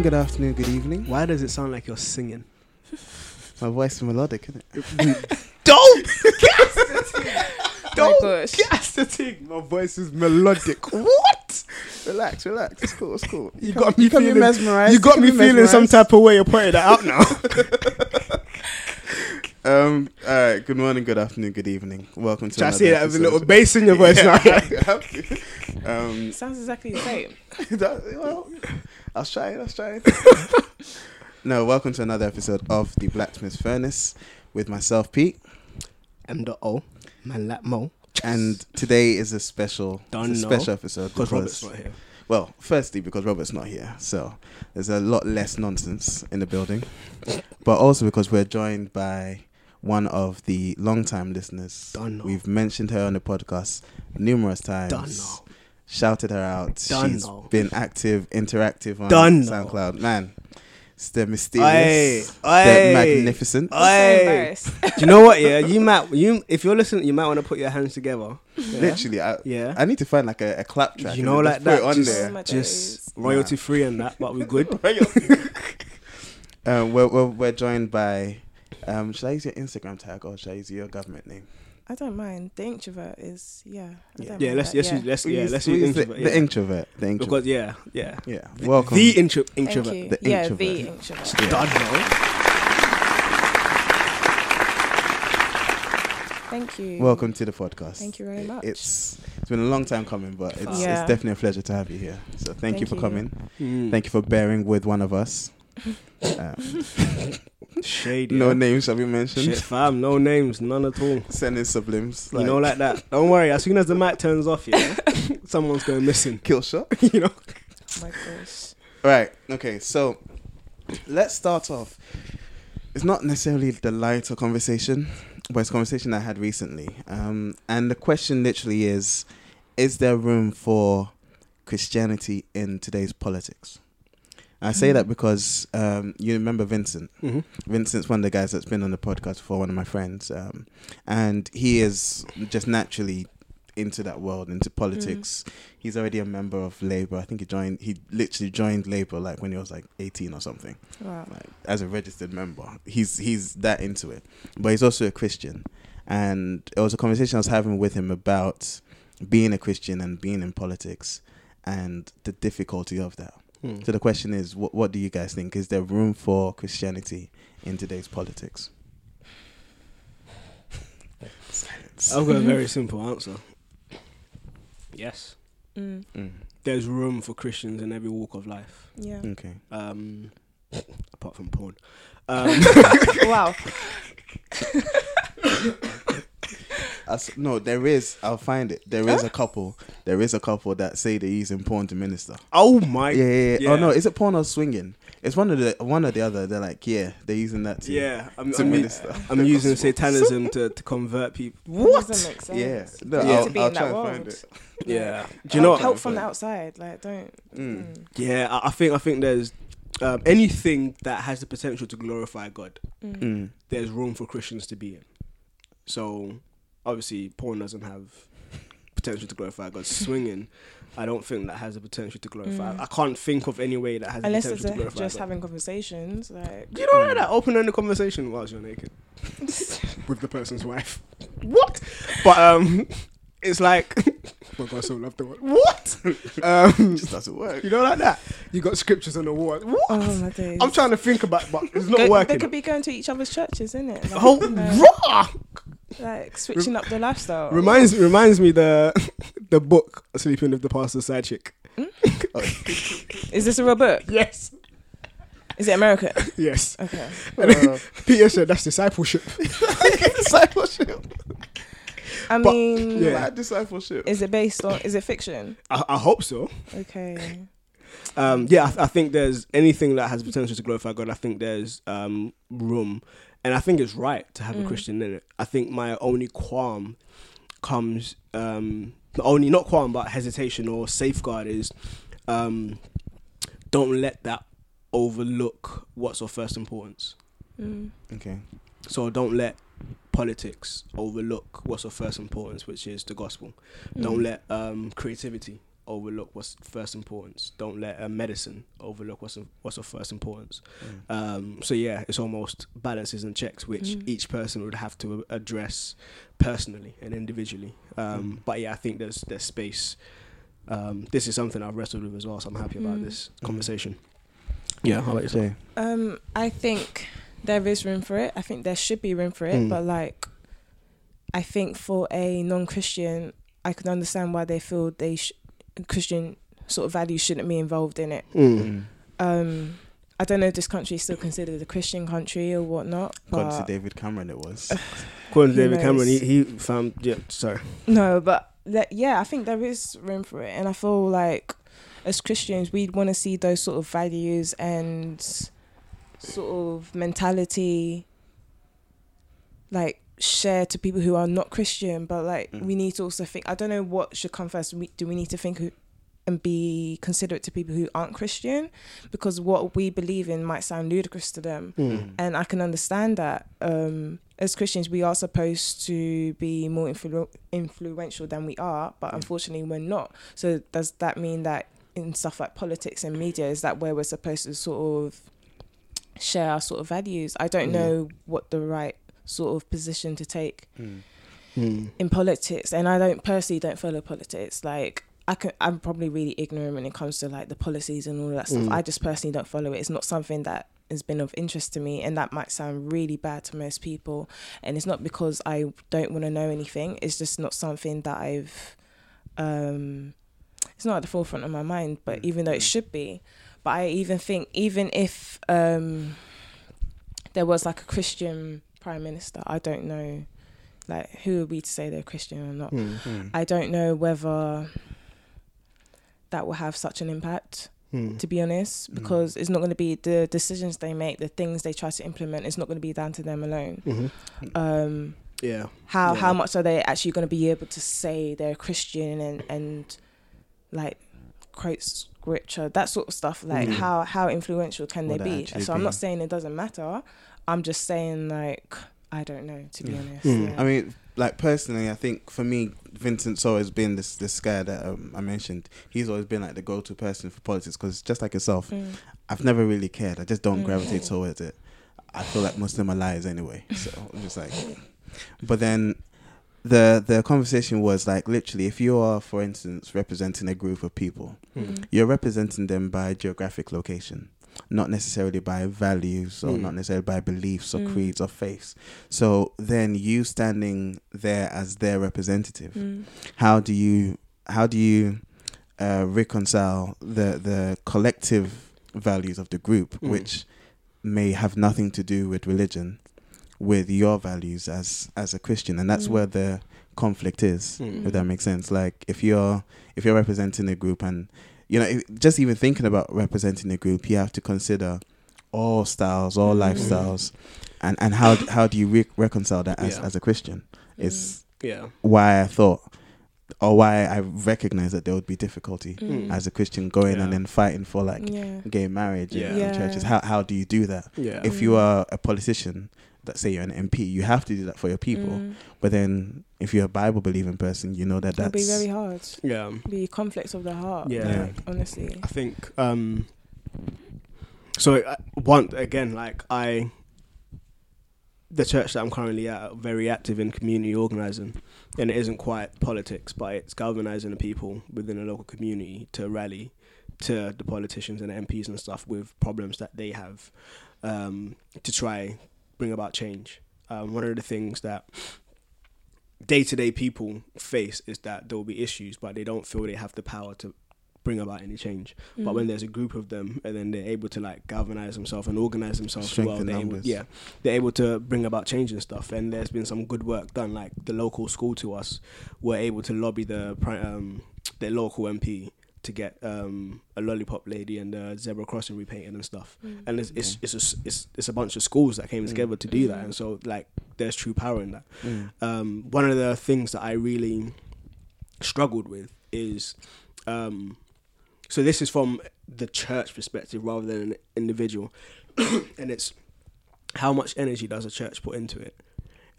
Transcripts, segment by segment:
morning, good afternoon, good evening. Why does it sound like you're singing? My voice is melodic, isn't it? Don't! Oh my gosh. That's the thing. My voice is melodic. what? Relax, relax. It's cool. It's cool. You can't- got me you can't be feeling- mesmerized. You got can't me be feeling some type of way. You're pointing that out now. Um. All right. Good morning. Good afternoon. Good evening. Welcome to. Try to another say that with a little bass in your voice Yeah, now. I um. Sounds exactly the same. that, well, I was trying. I was trying. no. Welcome to another episode of the Blacksmith's Furnace with myself, Pete. M dot O, man, like Mo. And today is a special, Don't a special episode Because Robert's not here. Well, firstly, because Robert's not here, so there's a lot less nonsense in the building. but also because we're joined by one of the long-time listeners. Done know. We've mentioned her on the podcast numerous times. Done know. Shouted her out. Done She's know. been active, interactive on Done know. SoundCloud. Man, it's the mysterious, Aye, the aye. magnificent. I'm so embarrassed. Do you know what? Yeah, you might. You if you're listening, you might want to put your hands together. Yeah. Literally, I, Yeah. I need to find like a, a clap track. You and know, just like put that. it on just, there. Oh just days. royalty free and that, but we're good. Um, we're, we're, we're joined by. Um, should I use your Instagram tag or should I use your government name? I don't mind. The Inktrovert is yeah. Yeah. yeah, let's that, let's yeah. use let's We yeah let's use use the, Inktrovert. the Inktrovert. The Inktrovert. because yeah yeah yeah. Welcome. the intro Thank Inktrovert. you. The yeah, Inktrovert. the Inktrovert. Yeah. Done. Thank you. Welcome to the podcast. Thank you very much. It's it's been a long time coming, but it's, Yeah. it's definitely a pleasure to have you here. So thank, you Thank for you. coming. Mm. Thank you for bearing with one of us. Um, Shady. no yeah. names shall be mentioned. Shit, fam. No names, none at all. Sending sublims. you know, like that. Don't worry. As soon as the mic turns off, yeah, someone's going missing. kill shot. you know. Oh my gosh. Right. Okay. So let's start off. It's not necessarily the lighter conversation, but it's a conversation I had recently. Um, and the question literally is: Is there room for Christianity in today's politics? I say that because um, you remember Vincent. Mm-hmm. Vincent's one of the guys that's been on the podcast before, one of my friends, um, and he is just naturally into that world, into politics. He's already a member of Labour. I think he joined. He literally joined Labour like when he was like eighteen or something, Wow. like as a registered member. He's he's that into it, but he's also a Christian, and it was a conversation I was having with him about being a Christian and being in politics, and the difficulty of that. Hmm. So the question is, what what do you guys think? Is there room for Christianity in today's politics? Silence. I've got a very simple answer. Yes, Mm. Mm. there's room for Christians in every walk of life. Yeah. Okay. Um, apart from porn. Um, wow. As, no, there is. I'll find it. There is a couple. There is a couple that say they're using porn to minister. oh my. Yeah, yeah, yeah. Oh no, is it porn or swinging? It's one of the one or the other. They're like, yeah, they're using that to Yeah, I'm, to I'm, minister. I'm using satanism to, to convert people. What? Doesn't make sense. Yeah, no, You need I'll, to be I'll in try that and find world. it. Yeah. Do Do you know? help from the outside? Like, don't. Mm. Mm. Yeah, I, I think I think there's um, anything that has the potential to glorify God. Mm. Mm. There's room for Christians to be in. So obviously, porn doesn't have potential to glorify God. Swinging, I don't think that has the potential to glorify. Mm. I can't think of any way that has Unless the potential to a, glorify just God. having conversations, like. you know like that open ended conversation whilst you're naked with the person's wife. What? But um, it's like. oh God, so love the word. What? um, Just doesn't work. you know like that. You got scriptures on the wall. What? Oh my days. I'm trying to think about, but it's not Go- working. They could be going to each other's churches, isn't it? Like, Oh, like, raw! Like switching up the lifestyle. Reminds reminds me the the book Sleeping with the Pastor's Side Chick. Is this a real book? Yes, Is it American? yes. Okay. Uh, Peter said that's discipleship. discipleship. I But- mean, Yeah. Mad discipleship. is it based on? Is it fiction? I, I hope so. Okay. Um, yeah, I, I think there's anything that has potential to glorify God. I think there's um, room, and I think it's right to have a Mm. Christian in it. I think my only qualm comes um, only not qualm but hesitation or safeguard is um, don't let that overlook what's of first importance. Mm. Okay. So don't let politics overlook what's of first importance, which is the gospel. Don't Mm. let um, creativity overlook what's first importance. Don't let uh, medicine overlook what's of, what's of first importance. Um, so yeah, it's almost balances and checks which Mm. each person would have to address personally and individually. Um, Mm. But yeah, I think there's there's space. Um, this is something I've wrestled with as well, so I'm happy about Mm. this conversation. Yeah, how about yourself? Jay. Um, I think there is room for it. I think there should be room for it, Mm. but like, I think for a non-Christian, I can understand why they feel they sh- Christian sort of values shouldn't be involved in it. Mm. Um, I don't know if this country is still considered a Christian country or whatnot. According to David Cameron, it was. According to Who David Cameron, he, he found yeah. Sorry. no, but that, yeah, I think there is room for it, and I feel like as Christians, we'd want to see those sort of values and sort of mentality, like share to people who are not Christian. But like, Mm. we need to also think. I don't know what should come first. We, do we need to think who, and be considerate to people who aren't Christian, because what we believe in might sound ludicrous to them Mm. and I can understand that. Um, as Christians, we are supposed to be more influ- influential than we are, but Yeah. unfortunately, we're not. So does that mean that in stuff like politics and media, is that where we're supposed to sort of share our sort of values? I don't Mm. know what the right sort of position to take Mm. Mm. in politics, and I don't personally don't follow politics. Like I can, I'm probably really ignorant when it comes to like the policies and all that stuff. Mm. I just personally don't follow it. It's not something that has been of interest to me, and that might sound really bad to most people. And it's not because I don't want to know anything. It's just not something that I've. Um, it's not at the forefront of my mind, but Mm. even though it Mm. should be, but I even think even if um, there was like a Christian prime minister, I don't know, like who are we to say they're Christian or not? Mm. Mm. I don't know whether that will have such an impact, Mm. to be honest, Mm. because it's not going to be the decisions they make, the things they try to implement. It's not going to be down to them alone. Mhm. Um, Yeah. how Yeah. how much are they actually going to be able to say they're Christian and and like quote scripture that sort of stuff? Like Mm. how how influential can Will they they be? actually So I'm not saying it doesn't matter. I'm just saying like I don't know to be Yeah. honest. Mm. Yeah. I mean, like personally, I think for me, Vincent's always been this this guy that um, I mentioned. He's always been like the go to person for politics because just like yourself, Mm. I've never really cared. I just don't Mm. gravitate towards it. I feel like most of them are liars anyway. So I'm just like, but then the the conversation was like literally, if you are, for instance, representing a group of people, Mm. you're representing them by geographic location, not necessarily by values or Mm. not necessarily by beliefs or Mm. creeds or faiths. So then you standing there as their representative, Mm. how do you how do you uh, reconcile the the collective values of the group, Mm. which may have nothing to do with religion, with your values as as a Christian, and that's Mm. where the conflict is Mm. if that makes sense. Like if you're if you're representing a group and you know just even thinking about representing a group, you have to consider all styles, all Mm. lifestyles, and and how how do you re- reconcile that as Yeah. as a Christian? Mm. Is Yeah. why I thought or why I recognize that there would be difficulty Mm. as a Christian going and then fighting for like yeah. gay marriage in- Yeah. in churches. How how do you do that? Yeah. If you Mm. are a politician, that say you're an MP, you have to do that for your people. Mm. But then if you're a Bible believing person, you know that It'll be very hard. yeah. Be conflicts of the heart. Yeah. Yeah. Like, honestly. I think um so uh, one again like I the church that I'm currently at very active in community organizing and it isn't quite politics but it's galvanizing the people within the local community to rally to the politicians and the MPs and stuff with problems that they have um, to try bring about change. Um, one of the things that day to day people face is that there will be issues, but they don't feel they have the power to bring about any change. But Mm. when there's a group of them and then they're able to like galvanize themselves and organize themselves well, Strength in they're able, numbers. yeah, they're able to bring about change and stuff. And there's been some good work done. Like the local school to us were able to lobby the um, the local MP to get um, a lollipop lady and a zebra crossing repainted and stuff. Mm. And it's it's it's a, s- it's, it's a bunch of schools that came Mm. together to do that. Mm. And so like there's true power in that Mm. um, one of the things that I really struggled with is um, so this is from the church perspective rather than an individual, and it's how much energy does a church put into it,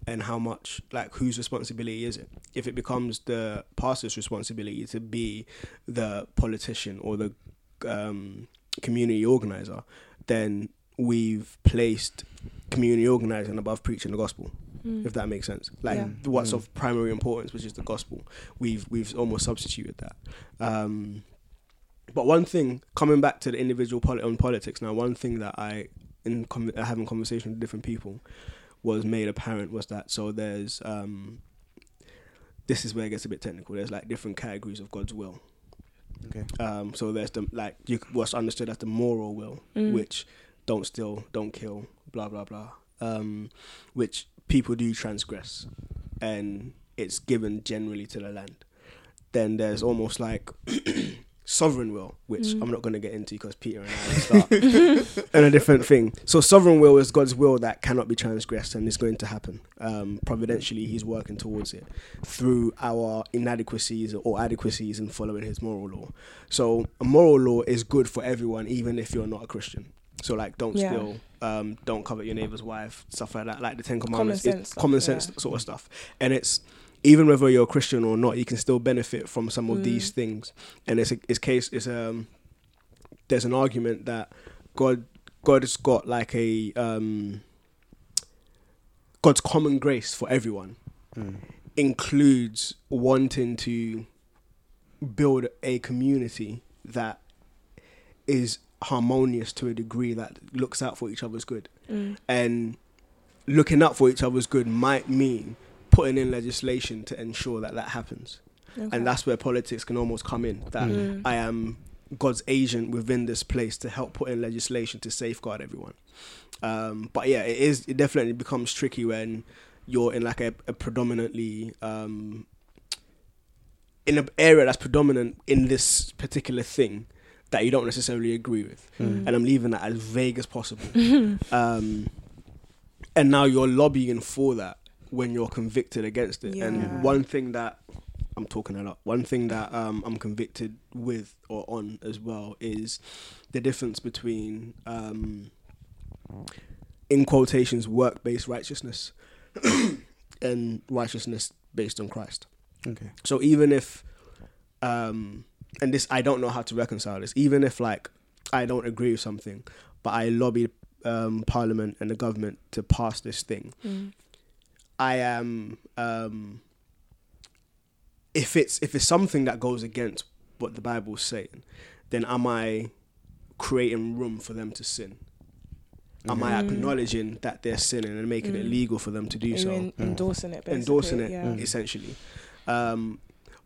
and how much like whose responsibility is it if it becomes the pastor's responsibility to be the politician or the um, community organizer then we've placed community organizing above preaching the gospel Mm. if that makes sense like Yeah. what's Mm. of primary importance which is the gospel we've we've almost substituted that um, but one thing coming back to the individual poli- on politics now one thing that i in con- having conversation with different people was made apparent was that so there's um this is where it gets a bit technical there's like different categories of god's will Okay. um so there's the like you what's understood as the moral will Mm. which don't steal don't kill blah blah blah um which people do transgress and it's given generally to the land then there's almost like sovereign will which Mm. i'm not going to get into because peter and i start and a different thing. So sovereign will is God's will that cannot be transgressed and is going to happen. Um, providentially, He's working towards it through our inadequacies or adequacies in following His moral law. So a moral law is good for everyone, even if you're not a Christian. So like, don't Yeah. steal, um, don't covet your neighbor's wife, stuff like that. Like the Ten Common Commandments, sense it's stuff, common sense yeah. sort of stuff. And it's even whether you're a Christian or not, you can still benefit from some of Mm. these things. And it's a, it's case it's um there's an argument that God God's got like a um God's common grace for everyone Mm. includes wanting to build a community that is harmonious to a degree that looks out for each other's good Mm. and looking out for each other's good might mean putting in legislation to ensure that that happens. Okay. and that's where politics can almost come in that Mm. i am god's agent within this place to help put in legislation to safeguard everyone. Um, but yeah it is it definitely becomes tricky when you're in like a, a predominantly um, in an area that's predominant in this particular thing that you don't necessarily agree with. Mm. and i'm leaving that as vague as possible. Um, and now you're lobbying for that when you're convicted against it. Yeah. And one thing that I'm talking a lot. One thing that um, I'm convicted with or on as well is the difference between, um, in quotations, work-based righteousness and righteousness based on Christ. Okay. So even if, um, and this I don't know how to reconcile this. Even if like I don't agree with something, but I lobbied um, Parliament and the government to pass this thing, Mm. I am. Um, if it's if it's something that goes against what the Bible's saying, then am I creating room for them to sin? Am I Mhm. acknowledging that they're sinning and making it Mm. legal for them to do so? en- endorsing it, basically? endorsing it Yeah. essentially. Um,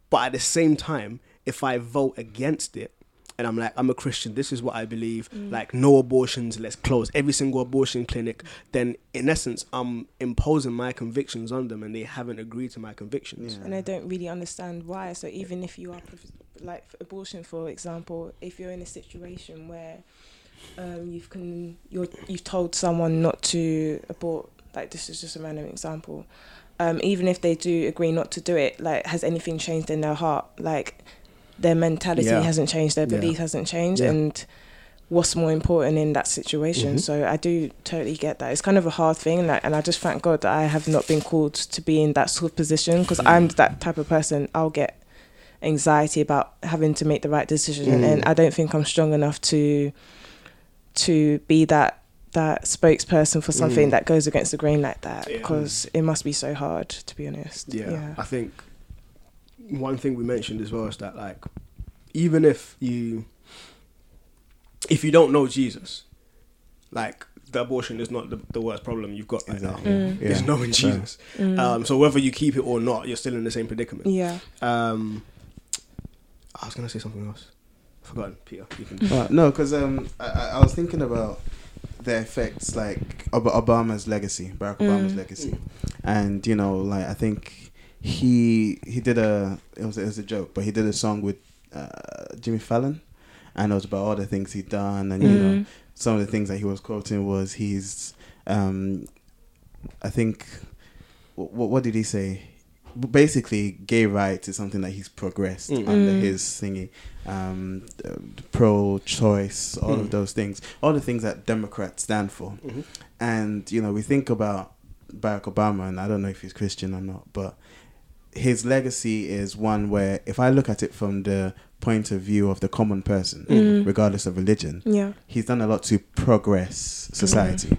but at the same time, if I vote against it and I'm like, I'm a Christian, this is what I believe, Mm. like no abortions, let's close every single abortion clinic, then in essence, I'm imposing my convictions on them and they haven't agreed to my convictions. Yeah. and I don't really understand why. So even if you are like abortion, for example, if you're in a situation where um, you've con- you're you've told someone not to abort, like this is just a random example. Um, even if they do agree not to do it, like has anything changed in their heart? Like their mentality Yeah. hasn't changed, their Yeah. belief hasn't changed, Yeah. and what's more important in that situation. Mhm. So I do totally get that. It's kind of a hard thing, like, and I just thank God that I have not been called to be in that sort of position because I'm that type of person. I'll get anxiety about having to make the right decision, Mm. and I don't think I'm strong enough to to be that that spokesperson for something Mm. that goes against the grain like that Yeah. because it must be so hard to be honest. Yeah, I think one thing we mentioned as well is that like even if you if you don't know Jesus, like the abortion is not the, the worst problem you've got right Exactly. now. Mm. Yeah. It's knowing Jesus. Mm. Um, so whether you keep it or not, you're still in the same predicament. yeah. Um, I was gonna say something else. Forgotten, Peter. You can. Well, no, because um, I, I I was thinking about the effects like Ob- Obama's legacy, Barack Obama's Mm. legacy, and you know, like I think he he did a it was it was a joke, but he did a song with uh, Jimmy Fallon, and it was about all the things he'd done, and you know, Mm. some of the things that he was quoting was he's um, I think what what did he say? Basically, gay rights is something that he's progressed Mm. under Mm. his thingy, um, pro-choice, all Mm. of those things, all the things that Democrats stand for. Mhm. And you know, we think about Barack Obama, and I don't know if he's Christian or not, but his legacy is one where, if I look at it from the point of view of the common person, Mm. regardless of religion, Yeah. he's done a lot to progress society.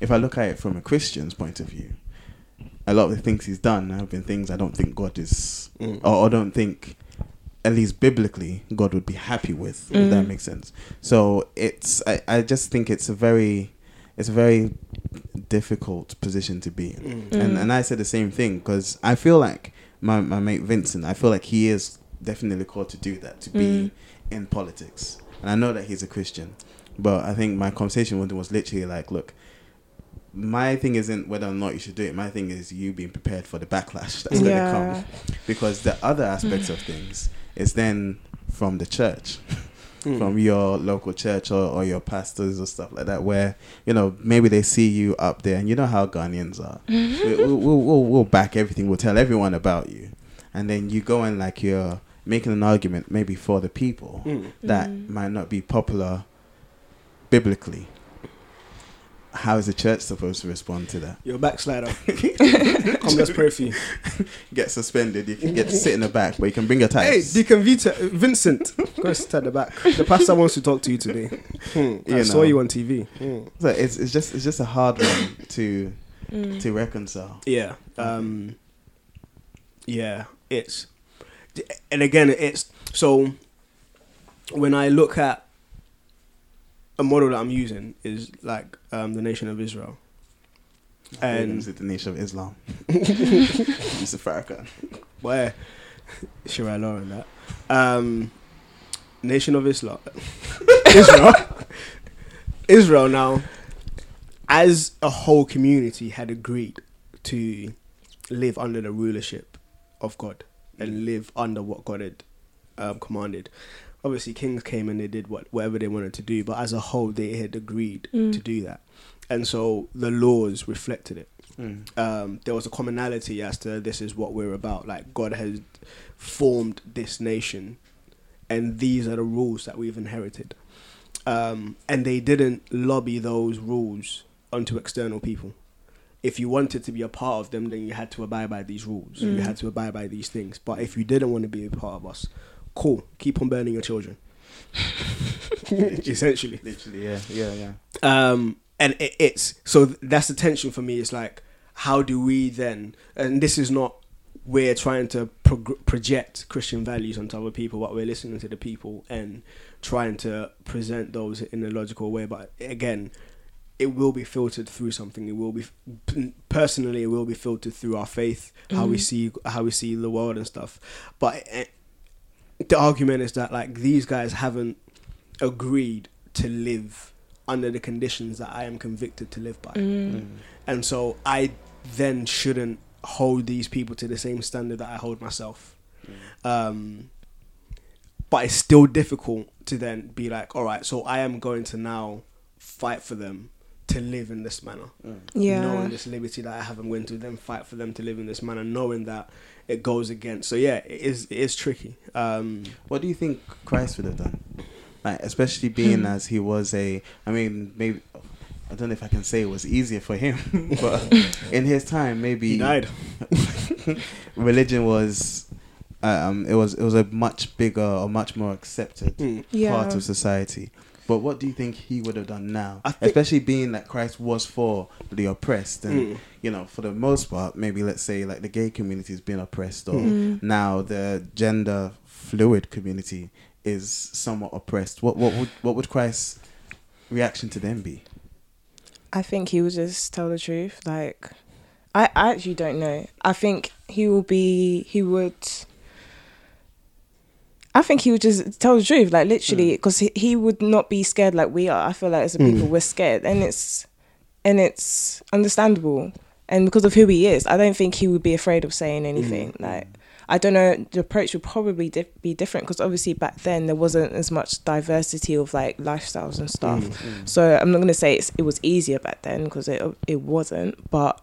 If I look at it from a Christian's point of view, a lot of the things he's done have been things I don't think God is, Mm. or I don't think, at least biblically, God would be happy with. If that Mm. makes sense. So it's, I, I just think it's a very, it's a very difficult position to be in. Mm. And Mm. and I said the same thing because I feel like my my mate Vincent, I feel like he is definitely called to do that, to be Mm. in politics. And I know that he's a Christian, but I think my conversation with him was literally like, look, my thing isn't whether or not you should do it. My thing is you being prepared for the backlash that's going to come, because the other aspects of things is then from the church Mm. from your local church or, or your pastors or stuff like that, where you know maybe they see you up there, and you know how Ghanaians are. we, we'll, we'll, we'll, we'll back everything. We'll tell everyone about you, and then you go and like you're making an argument maybe for the people Mm. that Mm. might not be popular biblically. How is the church supposed to respond to that? You're a backslider. Come, let's pray for you. Get suspended. You can get to sit in the back, but you can bring your Hey, ties. Deacon Vita, Vincent, go sit at the back. The pastor wants to talk to you today. Hmm, I You saw you on TV. Hmm. so it's it's just it's just a hard one to Mm. to reconcile. Yeah. Um, yeah, it's and again it's so when I look at a model that I'm using is like um, the nation of Israel. And is it the nation of Islam? Mr. Farrakhan. where should I learn that? Um, nation of Islam, Israel, Israel now, as a whole community, had agreed to live under the rulership of God and live under what God had um, commanded. Obviously, kings came and they did what whatever they wanted to do, but as a whole, they had agreed Mm. to do that, and so the laws reflected it Mm. um, there was a commonality as to this is what we're about. Like God has formed this nation, and these are the rules that we've inherited. Um, and they didn't lobby those rules onto external people. If you wanted to be a part of them, then you had to abide by these rules. You Mm. had to abide by these things. But if you didn't want to be a part of us, cool, keep on burning your children. Essentially. Literally, yeah, yeah, yeah. um and it, it's so that's the tension for me it's like how do we then and this is not we're trying to prog- project christian values onto other people but we're listening to the people and trying to present those in a logical way but again it will be filtered through something it will be personally it will be filtered through our faith how we Mhm. see how we see the world and stuff but eh, the argument is that like these guys haven't agreed to live under the conditions that I am convicted to live by. Mm. And so I then shouldn't hold these people to the same standard that I hold myself. Um, but it's still difficult to then be like, all right, so I am going to now fight for them to live in this manner. Yeah. Knowing this liberty that I have, I'm going to then fight for them to live in this manner, knowing that it goes against. So yeah, it is it is tricky. Um, What do you think Christ would have done? Like, especially being Hmm. as he was a, I mean, maybe I don't know if I can say it was easier for him, but in his time, maybe he died. religion was, um, it was it was a much bigger or much more accepted Mm. Yeah. part of society. But what do you think he would have done now? Think- Especially being that Christ was for the oppressed, and Mm. you know, for the most part, maybe let's say like the gay community is being oppressed, or Mm. now the gender fluid community is somewhat oppressed. What what would what would Christ's reaction to them be? I think he would just tell the truth. Like, I, I actually don't know. I think he will be. He would. I think he would just tell the truth, like literally, because he, he would not be scared like we are. I feel like as a people Mm. we're scared, and it's and it's understandable. And because of who he is, I don't think he would be afraid of saying anything. Like, I don't know, the approach would probably di- be different because obviously back then there wasn't as much diversity of like lifestyles and stuff. Mm. So I'm not gonna say it's, it was easier back then because it it wasn't, but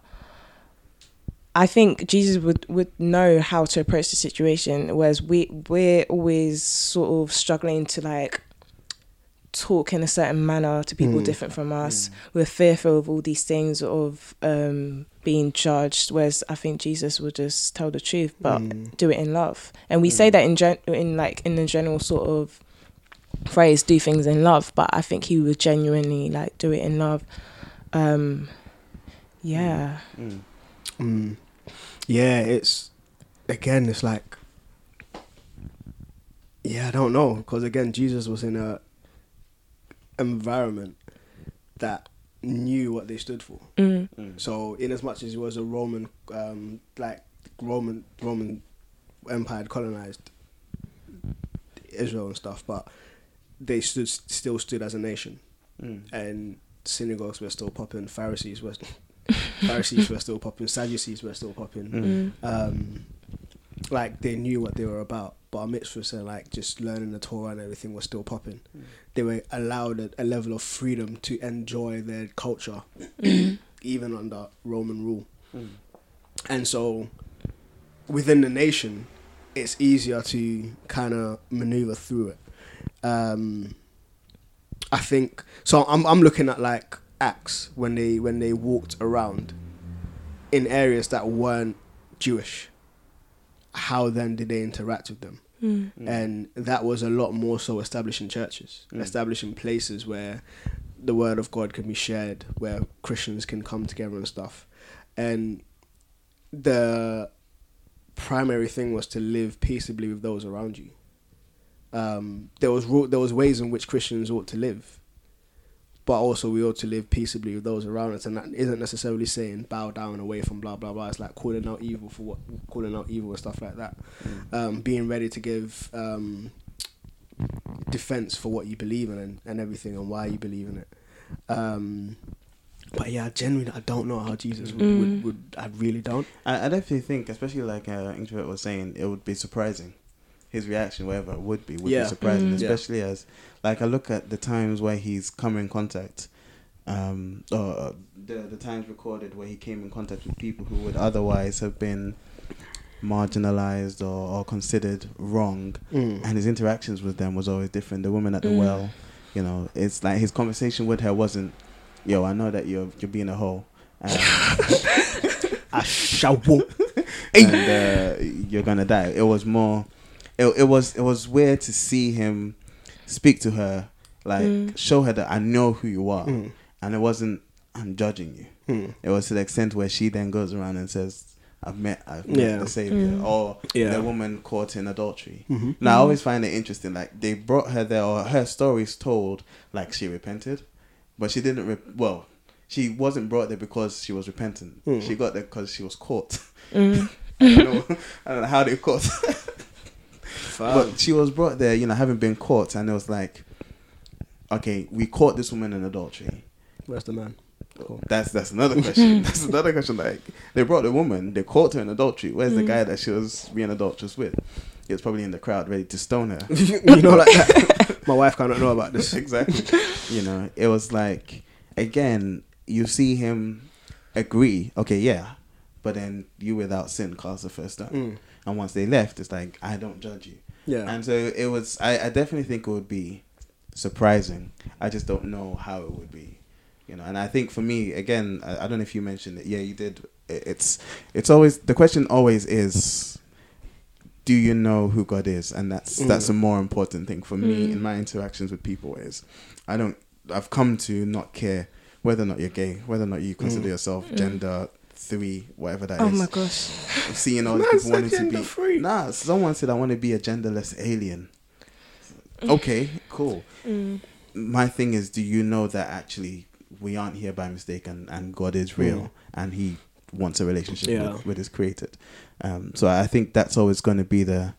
I think Jesus would would know how to approach the situation, whereas we we're always sort of struggling to like talk in a certain manner to people Mm. different from us. We're fearful of all these things of um, being judged. Whereas I think Jesus will just tell the truth, but Mm. do it in love. And we say Mm. that in gen- in like in the general sort of phrase, do things in love. But I think he would genuinely like do it in love. Um, yeah. Mm. Yeah, it's again, it's like, yeah, I don't know, because again, Jesus was in a environment that knew what they stood for. Mm. Mm. So, in as much as he was a Roman, um, like Roman Roman Empire colonized Israel and stuff, but they stood still stood as a nation, Mm. and synagogues were still popping, Pharisees were Pharisees were still popping, Sadducees were still popping. Mm. Mm. Um, like they knew what they were about, but bar mitzvahs and like just learning the Torah and everything was still popping. Mm. They were allowed a, a level of freedom to enjoy their culture, even under Roman rule. Mm. And so, within the nation, it's easier to kind of maneuver through it. Um, I think so. I'm I'm looking at like Acts when they when they walked around in areas that weren't Jewish. How then did they interact with them? Mm. And that was a lot more so establishing churches, Mm. establishing places where the word of God can be shared, where Christians can come together and stuff. And the primary thing was to live peaceably with those around you. Um, there was there was ways in which Christians ought to live, but also we ought to live peaceably with those around us, and that isn't necessarily saying bow down away from blah blah blah. It's like calling out evil for what calling out evil and stuff like that Mm. um, being ready to give um, defense for what you believe in and, and everything and why you believe in it. Um, but yeah, genuinely, I don't know how Jesus would. Mm. would, would I really don't. I, I definitely think, especially like uh, Inktrovert was saying, it would be surprising. His reaction, whatever it would be, would Yeah. be surprising, Mm. Yeah. especially as, like, I look at the times where he's come in contact, um, or uh, the the times recorded where he came in contact with people who would otherwise have been marginalized or, or considered wrong, and his interactions with them was always different. The woman at the Mm. well, you know, it's like his conversation with her wasn't, "Yo, I know that you're you're being a hoe." Um, I shall walk. and uh, you're gonna die. It was more. It, it was it was weird to see him speak to her, like Mm. show her that I know who you are, Mm. and it wasn't I'm judging you. Mm. It was to the extent where she then goes around and says, "I've met I've met Yeah. the savior," Mm. or Yeah. the woman caught in adultery. Mhm. Now I always find it interesting. Like they brought her there, or her story's told like she repented, but she didn't. Re- well, she wasn't brought there because she was repentant. Mm. She got there because she was caught. Mm. I don't know. I don't know how they caught. Fam. but she was brought there, you know, having been caught, and it was like, okay, we caught this woman in adultery. Where's the man? Cool. That's that's another question. that's another question. Like they brought the woman, they caught her in adultery. Where's the Mm. guy that she was being adulterous with? He was probably in the crowd, ready to stone her. you know, like that. My wife cannot know about this. exactly. you know, it was like again, you see him agree, okay, yeah, but then you without sin cast the first stone. Mm. And once they left, it's like I don't judge you. Yeah. And so it was. I, I definitely think it would be surprising. I just don't know how it would be, you know. And I think for me, again, I, I don't know if you mentioned it. Yeah, you did. It, it's it's always the question. Always is, do you know who God is? And that's Mm. that's a more important thing for me Mm. in my interactions with people. Is I don't. I've come to not care whether or not you're gay, whether or not you consider Mm. yourself Mm. gender three, whatever that is. Oh my gosh. Seeing all these people wanting to be free. Nah, someone said I want to be a genderless alien. Okay, cool. Mm. My thing is, do you know that actually we aren't here by mistake and, and God is real Mm. and He wants a relationship Yeah. with, with His created? Um, so I think that's always going to be the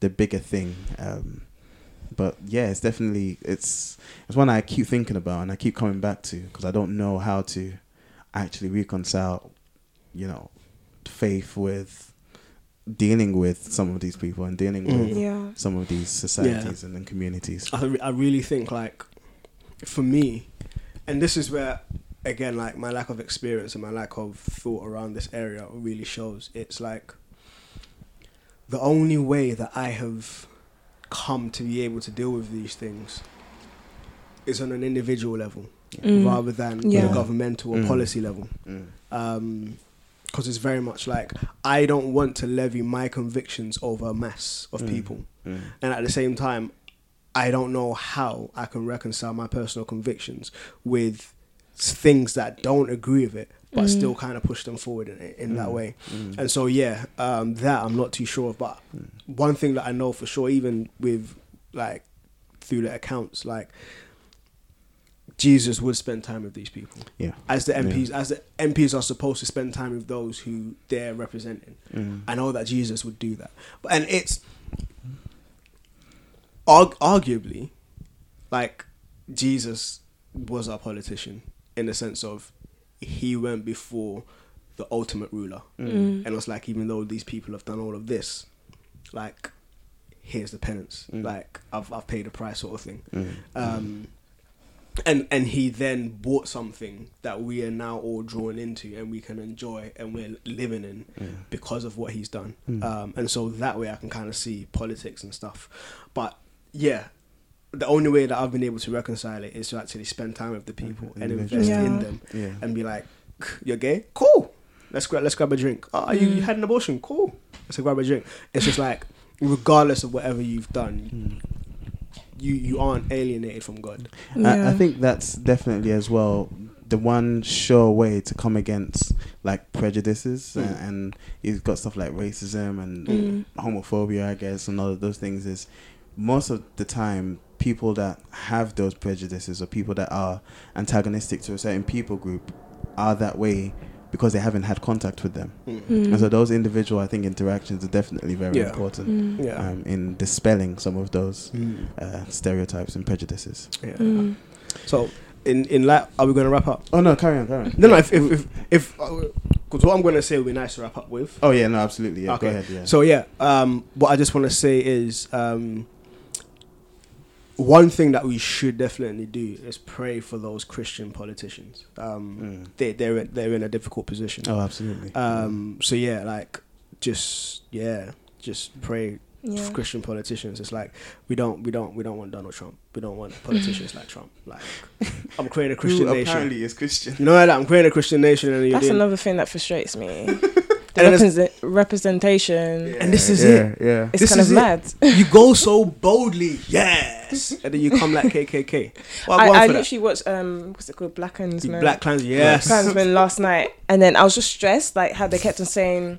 the bigger thing. Um, but yeah, it's definitely it's it's one I keep thinking about and I keep coming back to because I don't know how to actually reconcile, you know, faith with dealing with some of these people and dealing Mm. with Yeah. some of these societies and, and communities. I, re- I really think like for me and this is where again like my lack of experience and my lack of thought around this area really shows it's like the only way that i have come to be able to deal with these things is on an individual level Mm. rather than Yeah. the governmental or Mm. policy level. Mm. Um, because it's very much like I don't want to levy my convictions over a mass of Mm. people, Mm. and at the same time, I don't know how I can reconcile my personal convictions with things that don't agree with it, but Mm. still kind of push them forward in, in that Mm. way. Mm. And so, yeah, um, that I'm not too sure of. But one thing that I know for sure, even with like through the accounts, like Jesus would spend time with these people Yeah. as the MPs. As the MPs are supposed to spend time with those who they're representing. Mm. I know that Jesus would do that, but and it's arg- arguably like Jesus was our politician in the sense of he went before the ultimate ruler, Mm. and was like, even though these people have done all of this, like here's the penance, Mm. like I've I've paid a price, sort of thing. Mm. Um, and and he then bought something that we are now all drawn into and we can enjoy and we're living in Yeah. because of what he's done. Mm. Um, and so that way I can kind of see politics and stuff. But yeah, the only way that I've been able to reconcile it is to actually spend time with the people and invest Yeah. in them Yeah. and be like, "You're gay? Cool. Let's grab let's grab a drink. Oh, you, you Mm. had an abortion? Cool. Let's grab a drink." It's just like, regardless of whatever you've done, Mm. You you aren't alienated from God. I, I think that's definitely as well the one sure way to come against like prejudices Mm. and, and you've got stuff like racism and Mm. homophobia, I guess, and all of those things. Is most of the time people that have those prejudices or people that are antagonistic to a certain people group are that way because they haven't had contact with them. Mm. And so those individual, I think, interactions are definitely very Yeah. important Mm. Yeah. um, in dispelling some of those Mm. uh, stereotypes and prejudices. Yeah. Mm. So in in that, are we going to wrap up? Oh no, carry on, carry on. No, no. If if if, if because what I'm going to say would be nice to wrap up with. Oh yeah, no, absolutely. Yeah, Okay. go ahead. Yeah. So yeah, um, what I just want to say is um, one thing that we should definitely do is pray for those Christian politicians. Um, Mm. They they're in, they're in a difficult position. oh, absolutely. Um, so yeah, like just yeah, just pray Yeah. for Christian politicians. It's like we don't we don't we don't want Donald Trump. We don't want politicians like Trump. Like I'm creating a Christian Who nation. apparently is Christian. You know that I'm creating a Christian nation, and That's doing, another thing that frustrates me. The And represent- representation. And this is yeah, it. Yeah. It's This kind of is it. mad. you go so boldly, yes, and then you come like KKK. Well, I, go I for that. literally watched um what's it called Black Klansman. Black clans, yes. Klansman last night, and then I was just stressed, like how they kept on saying,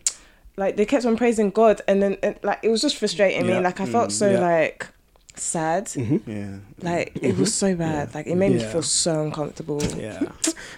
like they kept on praising God, and then it, like it was just frustrating Yeah. me. Like I felt Mm, so yeah. like sad. Mhm. Yeah. Like it was so bad. Like it made me feel so uncomfortable. Yeah,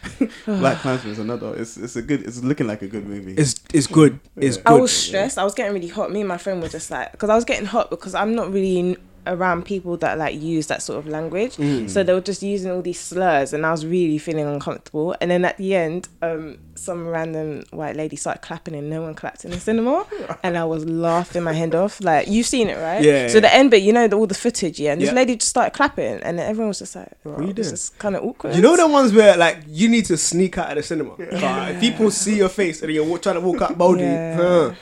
Black Klansman is another. It's it's a good. It's looking like a good movie. it's it's good. It's good. I was stressed. I was getting really hot. Me and my friend were just like, because I was getting hot because I'm not really n- around people that like use that sort of language. Mm. So they were just using all these slurs, and I was really feeling uncomfortable. And then at the end, um, some random white lady started clapping, and no one clapped in the cinema, and I was laughing my head off. Like you've seen it, right? Yeah, So yeah. the end bit, you know, the, all the footage, yeah. And this Yeah. lady just started clapping, and everyone was just like, you "Wow, this doing? is kind of awkward." You know the ones where like you need to sneak out of the cinema. Uh, if people see your face and you're trying to walk out boldly, Yeah. huh.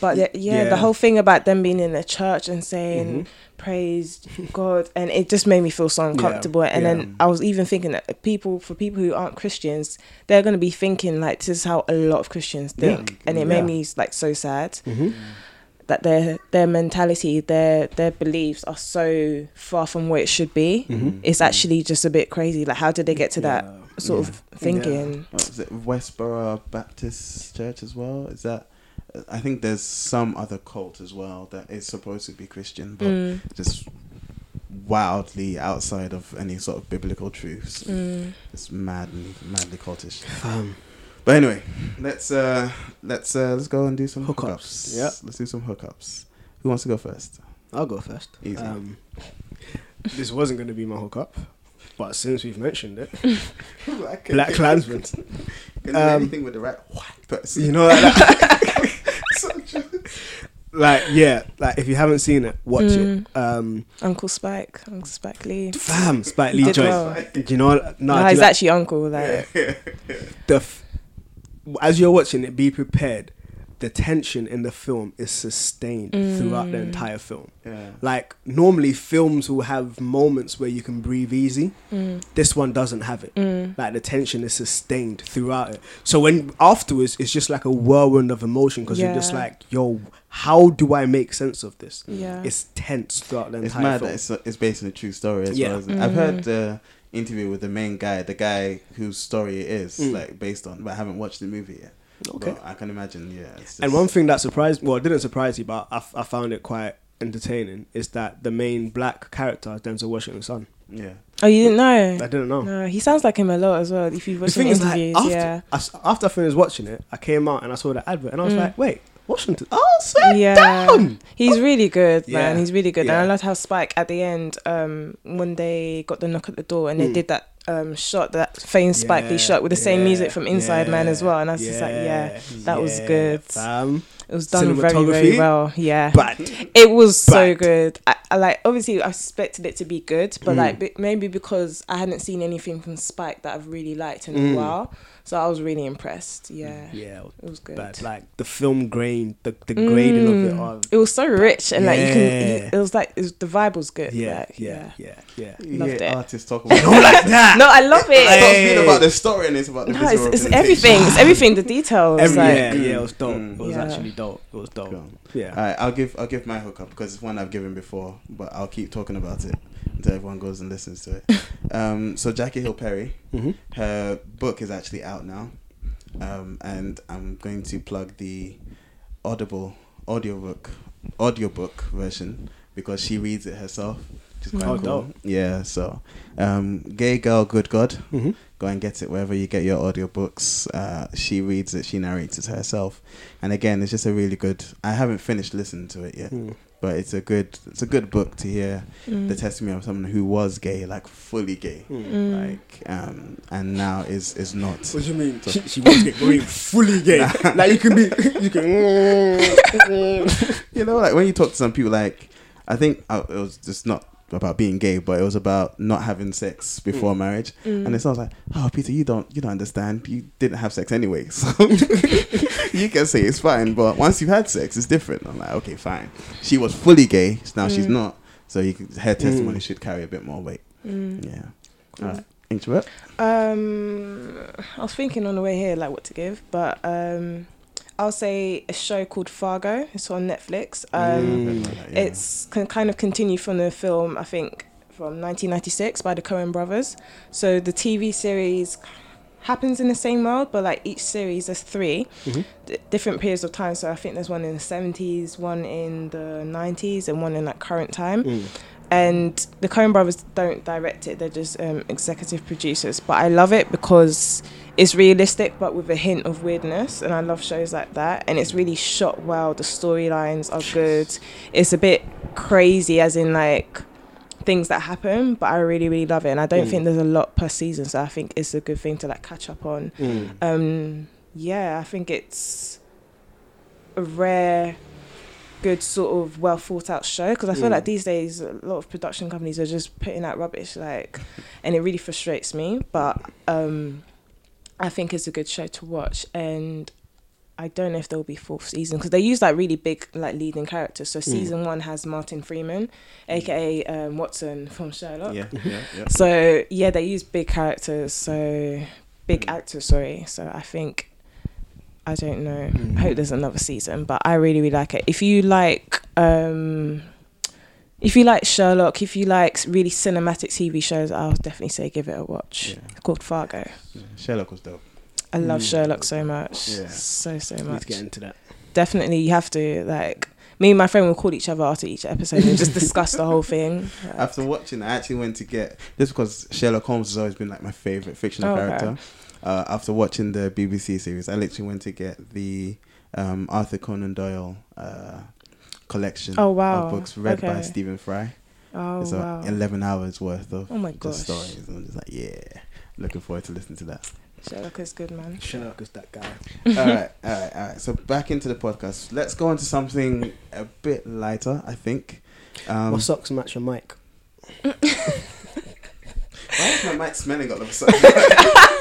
But yeah, yeah, Yeah. the whole thing about them being in the church and saying Mhm. praise God, and it just made me feel so uncomfortable. And yeah. then I was even thinking that people, for people who aren't Christians, they're going to be thinking like this is how a lot of Christians Yeah. think, and it Yeah. made me like so sad Mhm. that their their mentality, their their beliefs are so far from where it should be. Mhm. It's actually just a bit crazy. Like, how did they get to that Yeah. sort Yeah. of thinking? Is it Westboro Baptist Church as well? Is that? I think there's some other cult as well that is supposed to be Christian, but Mm, just wildly outside of any sort of biblical truths. mm. It's madly, madly cultish. Um, But anyway, let's uh let's uh let's go and do some Hookups. hookups. Yep. Let's do some hookups. Who wants to go first? I'll go first. Easy. Um, this wasn't going to be my hookup, but since we've mentioned it, Black, Black Klansman. Um, anything with the right white person. You know, like, that. like yeah, like if you haven't seen it, watch Mm. it. Um, Uncle Spike, Uncle Spike Lee. fam, Spike Lee joint. well. Do you know? what- No, he's like- actually uncle. Like, the f- as you're watching it, be prepared the tension in the film is sustained throughout the mm. entire film. Yeah. Like normally films will have moments where you can breathe easy. Mm. This one doesn't have it. Mm. Like the tension is sustained throughout it. So when afterwards, it's just like a whirlwind of emotion because you're just like, yo, how do I make sense of this? Yeah. It's tense throughout the It's entire mad film. that it's, it's based on a true story as Yeah. well. Isn't? I've heard the interview with the main guy, the guy whose story it is Mm. like based on, but I haven't watched the movie yet. Okay. But I can imagine. Yeah. It's And one thing that surprised, well, it didn't surprise you, but I, I found it quite entertaining, is that the main black character is Denzel Washington's son. Yeah. Oh, you didn't know? I didn't know. No, he sounds like him a lot as well. If you've The watched thing some is, like, after, yeah, I s after I finished watching it, I came out and I saw the advert, and I was Mm. like, wait, Washington. Oh, sit yeah, down. he's really good, man. Yeah. He's really good, Yeah. and I loved how Spike at the end, um, when they got the knock at the door and they Mm. did that um shot, that famous Spike Lee shot with the same music from Inside Man as well, and I was just like, yeah, that was good. It was done very, very well. Yeah, But It was so good. I, I like obviously I expected it to be good, but Mm. like b- maybe because I hadn't seen anything from Spike that I've really liked in Mm. a while, so I was really impressed. Yeah, yeah, it was good. but like the film grain, the, the grading of it. Mm. All, It was so rich and like you can. You, it was like it was, the vibe was good. yeah, like, yeah, yeah, yeah. You Loved hear it. artists talk about like that. No, I love it. It's not it. about the story and it's about the No, it's, visual it's representation. everything. It's everything. The details. Every, like, yeah, yeah, it was dope. Mm. It was Yeah. actually dope. It was dope. Cool. Yeah. All right, I'll give I'll give my hookup because it's one I've given before, but I'll keep talking about it until everyone goes and listens to it. um, so Jackie Hill Perry, hmm her book is actually out now, um, and I'm going to plug the Audible audiobook audiobook version because she reads it herself. Which is quite Oh, cool. dope. Yeah, so um, Gay Girl, Good God. hmm Go and get it wherever you get your audiobooks. Uh, she reads it, she narrates it herself. And again, it's just a really good. I haven't finished listening to it yet, Mm. but it's a good it's a good book to hear Mm. the testimony of someone who was gay, like fully gay, Mm. like um, and now is is not. What do you mean? She, she wants to going fully gay. like you can be, you can. you know, like when you talk to some people, like I think uh, it was just not about being gay, but it was about not having sex before Mm. marriage. Mm. And it sounds like, oh, Peter, you don't, you don't understand. You didn't have sex anyway, so you can say it's fine. But once you've had sex, it's different. I'm like, okay, fine. She was fully gay. Now she's Mm. not. So you can, her testimony Mm. should carry a bit more weight. Mm. Yeah. Cool. All right. Inktrovert. Um, I was thinking on the way here, like what to give, but um, I'll say a show called Fargo. It's on Netflix. Um, Mm. Yeah. It's can kind of continue from the film, I think, from 1996 by the Coen Brothers. So the TV series happens in the same world, but like each series, there's three Mhm. d- different periods of time. So I think there's one in the 70s, one in the 90s, and one in like current time Mm. And the Coen brothers don't direct it; they're just um, executive producers. But I love it because it's realistic, but with a hint of weirdness, and I love shows like that. And it's really shot well. The storylines are good. It's a bit crazy, as in like things that happen, but I really, really love it. And I don't Mm. think there's a lot per season, so I think it's a good thing to like catch up on. Mm. Um, yeah, I think it's a rare, good sort of well thought out show because I feel Mm. like these days a lot of production companies are just putting out rubbish, like, and it really frustrates me. But um, I think it's a good show to watch, and I don't know if there'll be fourth season because they use like really big like leading characters. So season one has Martin Freeman, aka um, Watson from Sherlock. Yeah. Yeah. Yeah. So yeah, they use big characters, so big Mm. actors. Sorry. So I think I don't know. Mm. I hope there's another season, but I really really like it. If you like, um, if you like Sherlock, if you like really cinematic TV shows, I'll definitely say give it a watch. Yeah. It's called Fargo. Yeah. Sherlock was dope. I love Mm. Sherlock so much. Yeah. So so much. to get into that. Definitely, you have to like. Me and my friend will call each other after each episode and just discuss the whole thing. Like, After watching, I actually went to get just because Sherlock Holmes has always been like my favorite fictional Oh, okay. Character. Uh, after watching the BBC series, I literally went to get the um, Arthur Conan Doyle uh, collection Oh, wow. of books read by Stephen Fry. oh it's wow. uh, 11 hours worth of Oh my just gosh. stories. And I'm just like, yeah, looking forward to listening to that. Sherlock is good, man. Sherlock is that guy. all right, all right, all right. So back into the podcast. Let's go on to something a bit lighter, I think. Um, what socks match your mic? Why is my mic smelling all of a sudden?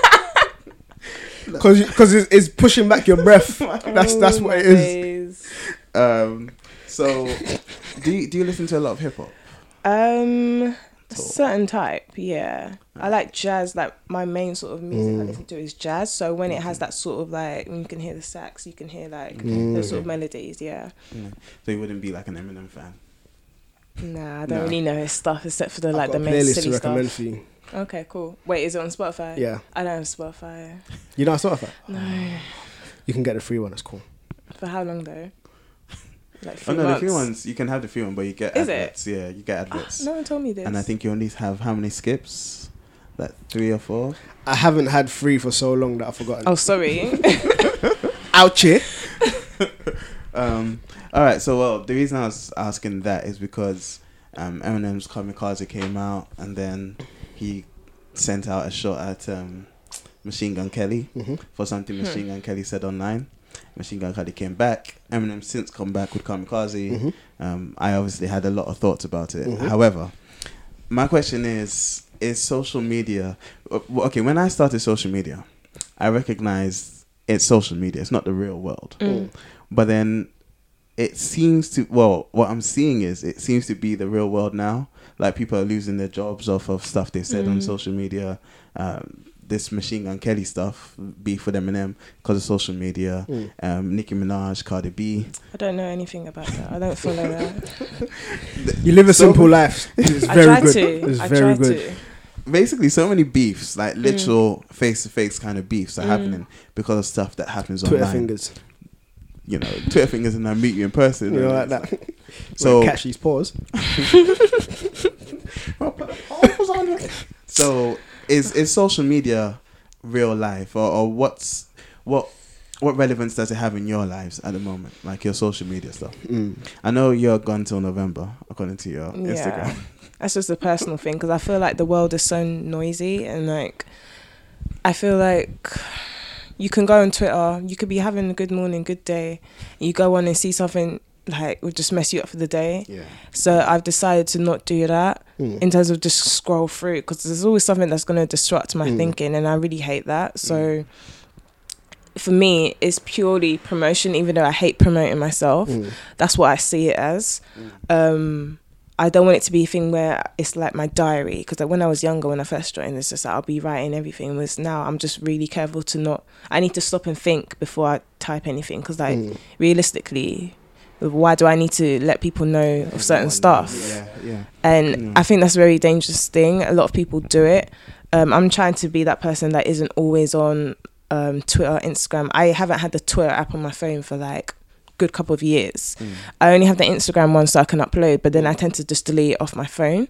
because because it's, it's pushing back your breath. That's that's what it is. Um, so, do you, do you listen to a lot of hip hop? Um, a certain type, yeah. I like jazz. Like my main sort of music I Mm. listen to is jazz. So when it has that sort of like, when you can hear the sax, you can hear like Mm. those sort of melodies. Yeah. Yeah. So you wouldn't be like an Eminem fan. Nah, I don't Nah. really know his stuff except for the I've like got the a main silly to recommend stuff. For you. Okay, cool. Wait, is it on Spotify? Yeah, I don't have Spotify. you know I Spotify. No. You can get the free one. It's cool. For how long though? Like Oh three no, the free ones you can have the free one, but you get Is it? Yeah, you get adverts. No one told me this. And I think you only have how many skips? Like three or four. I haven't had free for so long that I've forgotten. Oh, sorry. Ouchie. Um, all right. So well, the reason I was asking that is because um, Eminem's Kamikaze came out, and then he sent out a shot at um, Machine Gun Kelly Mhm. for something Hmm. Machine Gun Kelly said online. Machine Gun Kelly came back. Eminem since come back with Kamikaze. Mhm. Um, I obviously had a lot of thoughts about it. Mhm. However, my question is: Is social media uh, okay? When I started social media, I recognized it's social media. It's not the real world. Mm. But then it seems to well, what I'm seeing is it seems to be the real world now. Like people are losing their jobs off of stuff they said on Mm. social media. Um, this Machine Gun Kelly stuff, beef with Eminem because of social media. Mm. Um, Nicki Minaj, Cardi B. I don't know anything about that. I don't follow that. You live a So- simple life. It's I very try good. to. It's I very try good. to. Basically, so many beefs, like literal face to face kind of beefs, are Mm. happening because of stuff that happens Twitter online. fingers. You know, Twitter fingers, and I meet you in person. You know, like that. So- catch these paws. So is is social media real life or, or what's what what relevance does it have in your lives at the moment? Like your social media stuff. Mm. I know you're gone till November according to your Yeah. Instagram. That's just a personal thing because I feel like the world is so noisy and like I feel like you can go on Twitter, you could be having a good morning, good day, you go on and see something like would just mess you up for the day. Yeah. So I've decided to not do that Mm. in terms of just scroll through because there's always something that's going to disrupt my Mm. thinking and I really hate that. So for me, it's purely promotion, even though I hate promoting myself. Mm. That's what I see it as. Um, I don't want it to be a thing where it's like my diary because like when I was younger, when I first joined, it's just like I'll be writing everything. Was now I'm just really careful to not. I need to stop and think before I type anything because like Mm. realistically, why do I need to let people know of certain stuff? Yeah, yeah. And Mm. I think that's a very dangerous thing. A lot of people do it. Um, I'm trying to be that person that isn't always on um, Twitter, Instagram. I haven't had the Twitter app on my phone for like good couple of years. Mm. I only have the Instagram one so I can upload, but then I tend to just delete it off my phone.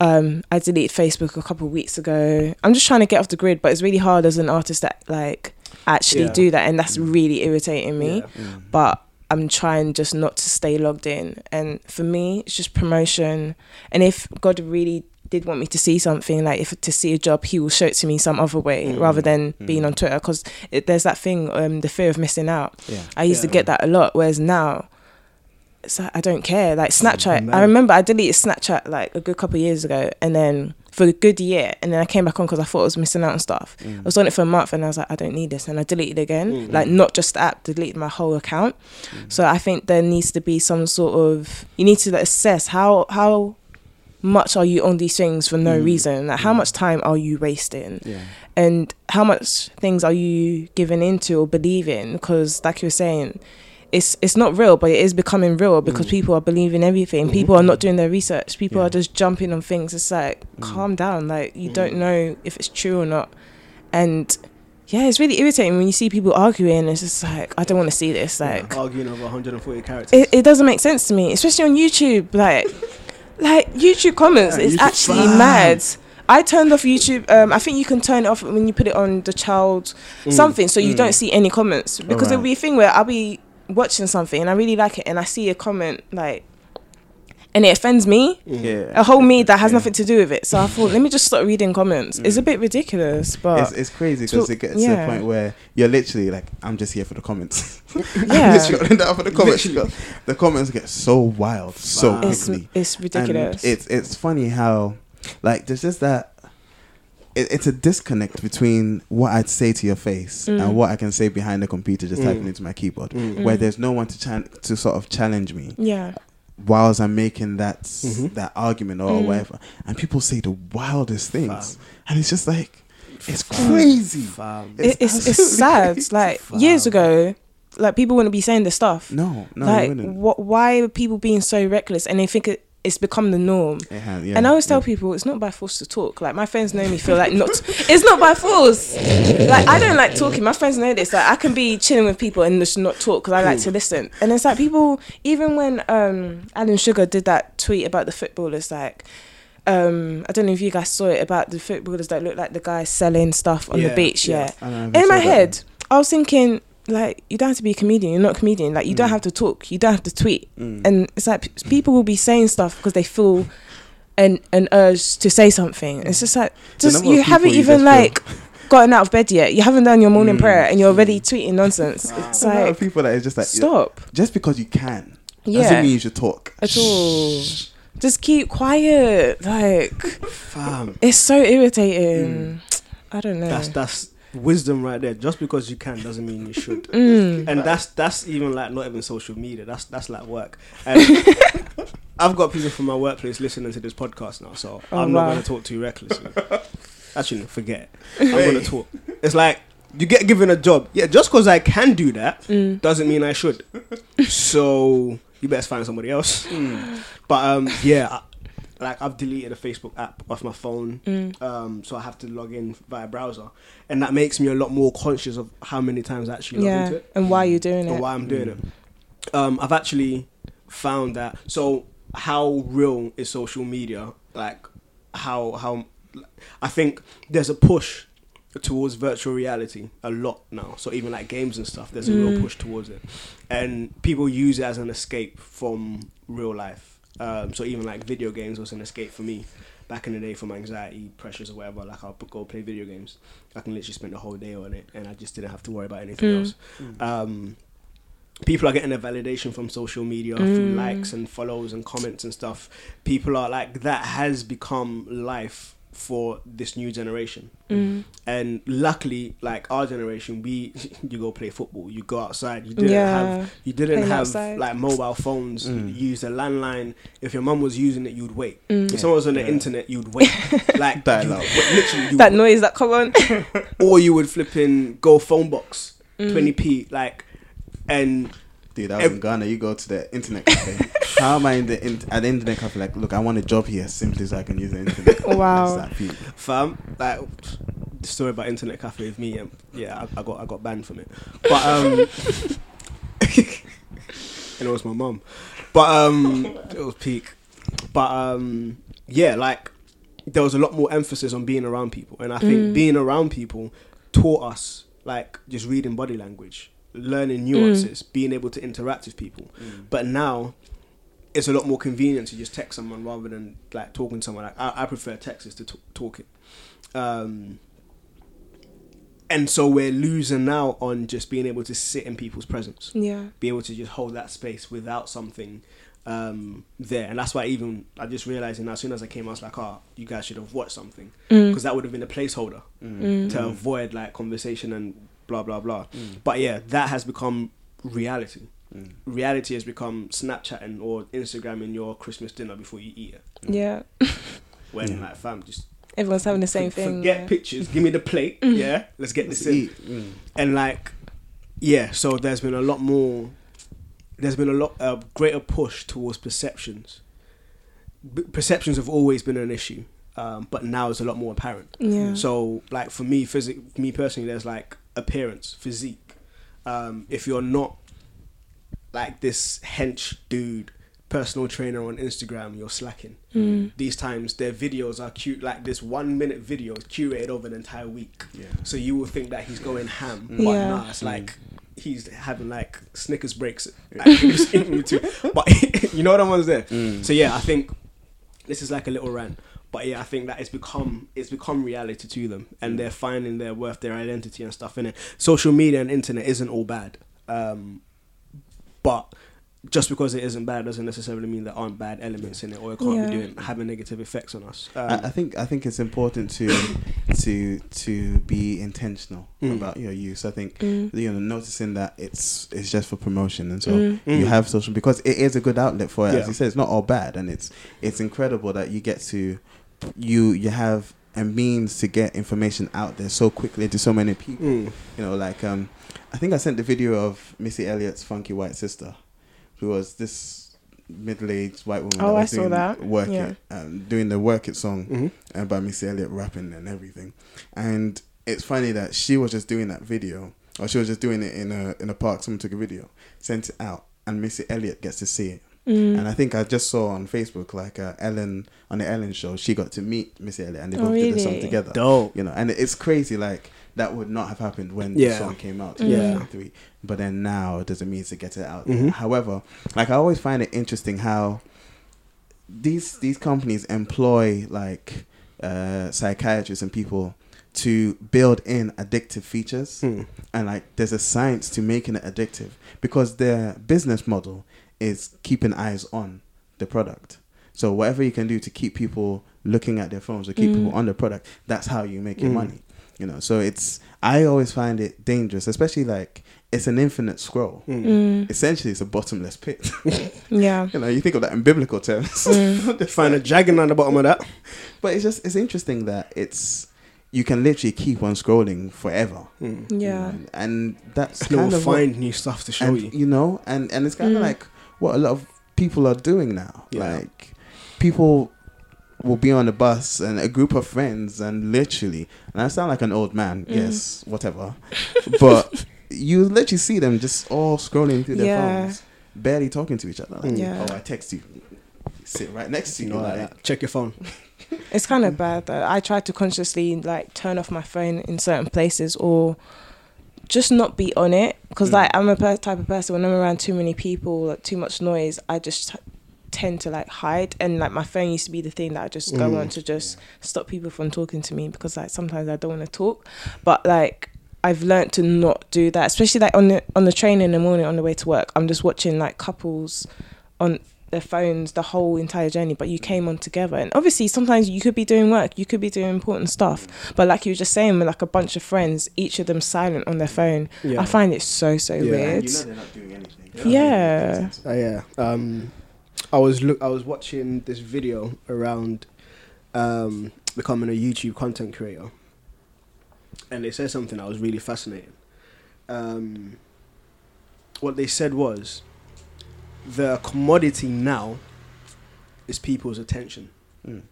Um, I deleted Facebook a couple of weeks ago. I'm just trying to get off the grid, but it's really hard as an artist that like actually Yeah. do that, and that's really irritating me Yeah. Mm. but I'm trying just not to stay logged in. And for me, it's just promotion. And if God really did want me to see something, like if to see a job, He will show it to me some other way Mm. rather than Mm. being on Twitter. Because there's that thing, um, the fear of missing out. Yeah. I used Yeah. to get that a lot, whereas now. It's like, I don't care. Like Snapchat. I remember I deleted Snapchat like a good couple of years ago, and then for a good year, and then I came back on because I thought I was missing out on stuff. I Mm. was on it for a month and I was like, I don't need this. And I deleted again. Mm. Like, not just the app, deleted my whole account. So I think there needs to be some sort of, you need to like, assess how, how much are you on these things for no Mm. reason? Like, how Mm. much time are you wasting? Yeah. And how much things are you giving into or believing? Because, like you were saying, it's it's not real, but it is becoming real because Mm. people are believing everything. Mhm. People are not doing their research. People Yeah. are just jumping on things. It's like Mm. calm down. Like you Mm. don't know if it's true or not. And yeah, it's really irritating when you see people arguing. It's just like I don't want to see this. Like arguing over 140 characters. it, it doesn't make sense to me, especially on YouTube. Like like YouTube comments Yeah, is YouTube actually mad. I turned off YouTube. Um, I think you can turn it off when you put it on the child Mm. something, so you Mm. don't see any comments. Because there'll be a thing where I'll be watching something and I really like it, and I see a comment like, and it offends me. Mm. Yeah. A whole me that has Yeah. nothing to do with it. So I thought, let me just start reading comments. It's a Mm. bit ridiculous, but It's, it's crazy because it gets to yeah. a point where you're literally like, I'm just here for the comments. I'm yeah, literally gonna end up for the comments. Literally. The comments get so wild so Wow. it's quickly. it's ridiculous. And it's it's funny how like there's just that it, it's a disconnect between what I'd say to your face Mm. and what I can say behind the computer, just Mm. typing into my keyboard, Mm. where there's no one to chan- to sort of challenge me Yeah. whilst I'm making that Mhm. that argument or Mm. whatever, and people say the wildest things, Fam. and it's just like it's crazy. Fam. It, it's it's sad. crazy. Like Fam. years ago, like people wouldn't be saying this stuff. No, no, like what? Why are people being so reckless? And they think it, it's become the norm. Has, yeah, and I always tell yeah. people it's not by force to talk. Like my friends know me feel like not. it's not by force. Like I don't like talking. My friends know this. Like I can be chilling with people and just not talk because I like to listen. And it's like people. Even when um Alan Sugar did that tweet about the footballers, like. Um, I don't know if you guys saw it about the footballers that look like the guys selling stuff on Yeah, the beach. yeah. Yeah, I don't know if you in my that. head, I was thinking like you don't have to be a comedian. You're not a comedian. Like you don't Mm. have to talk. You don't have to tweet. Mm. And it's like p- people will be saying stuff because they feel an an urge to say something. It's just like just you haven't people you even just like gotten out of bed yet. You haven't done your morning Mm. prayer and you're already Mm. tweeting nonsense. It's The amount of like people that is just like stop. just because you can doesn't mean you should talk at all. Just keep quiet. Like Fam. it's so irritating. I don't know. That's that's wisdom right there. Just because you can doesn't mean you should. Mm. and that's that's even like not even social media. That's that's like work. And I've got people from my workplace listening to this podcast now, so Oh, I'm not going to talk too recklessly. Actually, forget. it. I'm going to talk. It's like you get given a job. Yeah, just because I can do that Mm. doesn't mean I should. so you better find somebody else. But um, yeah, like I've deleted a Facebook app off my phone, Mm. um, so I have to log in via browser, and that makes me a lot more conscious of how many times I actually log Yeah, into it and why you're doing it. and why I'm doing it. Um, I've actually found that. So, how real is social media? Like, how how I think there's a push towards virtual reality a lot now. So even like games and stuff, there's a real Mm. push towards it, and people use it as an escape from real life. Um, so even like video games was an escape for me back in the day from anxiety, pressures, or whatever. Like I'll go play video games. I can literally spend the whole day on it, and I just didn't have to worry about anything Mm. else. Um, people are getting their validation from social media through Mm. likes and follows and comments and stuff. People are like that has become life for this new generation. Mm. And luckily, like our generation, we you go play football, you go outside. You didn't Yeah. have you didn't Playing have outside. like mobile phones. Mm. You used a landline. If your mum was using it, you'd wait. Mm. If someone was on the Yeah. internet, you'd wait. like Dial you, up. literally, you That noise that come on. or you would flip in go phone box Mm. twenty p like, and Dude, I was Ev- in Ghana. You go to the internet cafe. How am I in the in, at the internet cafe? Like, look, I want a job here simply so I can use the internet. Wow. It's that people. fam like the story about internet cafe with me um, yeah I, I got I got banned from it but um and it was my mum but um it was peak but um yeah like there was a lot more emphasis on being around people and I think Mm. being around people taught us like just reading body language learning nuances being able to interact with people but now it's a lot more convenient to just text someone rather than like talking to someone. Like, I, I prefer texts to t- talking. Um, and so we're losing now on just being able to sit in people's presence, yeah. be able to just hold that space without something um, there. And that's why even I just realizing as soon as I came, I was like, oh, you guys should have watched something Mm. because that would have been a placeholder Mm. to avoid like conversation and blah blah blah. Mm. But yeah, that has become reality Mm. reality has become Snapchatting or Instagramming your Christmas dinner before you eat it. Yeah. When Yeah. like fam, just Everyone's having the same for- thing. Forget yeah. pictures. Give me the plate. Yeah, let's get Let's this in. eat. Mm. And like, yeah. So there's been a lot more. There's been a lot a greater push towards perceptions. B- perceptions have always been an issue, um, but now it's a lot more apparent. Yeah. So like for me, physic, me personally, there's like appearance, physique. Um, if you're not like this hench dude, personal trainer on Instagram, you're slacking. Mm. These times their videos are cute, like this one minute video is curated over an entire week. Yeah. So you will think that he's going ham, but Yeah. nah, it's like he's having like Snickers breaks. Like, in between two. but you know what I was there. Mm. So yeah, I think this is like a little rant. But yeah, I think that it's become it's become reality to them, and they're finding their worth, their identity, and stuff in it. Social media and internet isn't all bad, um, but just because it isn't bad doesn't necessarily mean there aren't bad elements in it or it can't Yeah. be doing having negative effects on us. Um, I, I think I think it's important to to to be intentional Mm. about your use. I think Mm. you know noticing that it's it's just for promotion and so Mm. you Mm. have social because it is a good outlet for it. Yeah. As you said, it's not all bad and it's it's incredible that you get to you you have a means to get information out there so quickly to so many people. mm, You know, like um, I think I sent the video of Missy Elliott's funky white sister, who was this middle-aged white woman. Oh, that I saw doing that. Work Yeah. it, um, doing the work it song mhm. uh, by Missy Elliott rapping and everything. And it's funny that she was just doing that video, or she was just doing it in a in a park. Someone took a video, sent it out, and Missy Elliott gets to see it. Mm. And I think I just saw on Facebook like uh, Ellen on the Ellen show, she got to meet Missy Elliott and they Oh, both did the song really? together. Dope. You know, and it's crazy like that would not have happened when Yeah. the song came out. Yeah. 2003. But then now it doesn't mean to get it out. Mhm. There. However, like I always find it interesting how these these companies employ like uh, psychiatrists and people to build in addictive features Mm. and like there's a science to making it addictive because their business model is keeping eyes on the product so whatever you can do to keep people looking at their phones or keep Mm. people on the product that's how you make your Mm. money you know so it's i always find it dangerous especially like it's an infinite scroll Mm. Mm. essentially it's a bottomless pit Yeah. you know you think of that in biblical terms Mm. Find a dragon on the bottom of that. but it's just it's interesting that it's you can literally keep on scrolling forever Mm. you Yeah. know, and that's And it kind will of what- find new stuff to show and you. you know and and it's kind of Mm. like what a lot of people are doing now Yeah. like people will be on the bus and a group of friends and literally and i sound like an old man Mm. yes whatever but you literally see them just all scrolling through their Yeah. phones barely talking to each other like. Yeah. oh i text you sit right next to You you, know, like like, that. Check your phone. It's kind of bad though. I try to consciously like turn off my phone in certain places or just not be on it because Mm. like I'm a per- type of person when I'm around too many people, like, too much noise, I just t- tend to like hide and like my phone used to be the thing that I just go Mm. on to just stop people from talking to me because like sometimes I don't want to talk, but like I've learned to not do that, especially like on the on the train in the morning on the way to work. I'm just watching like couples on their phones the whole entire journey, but you came on together. And obviously, sometimes you could be doing work, you could be doing important stuff, but like you were just saying, with like a bunch of friends, each of them silent on their phone. Yeah. I find it so so Yeah. weird. you know they're not doing anything Yeah. Uh, yeah. Um, I was look. I was watching this video around um, becoming a YouTube content creator, and they said something that was really fascinating. Um, what they said was, the commodity now is people's attention, Mm.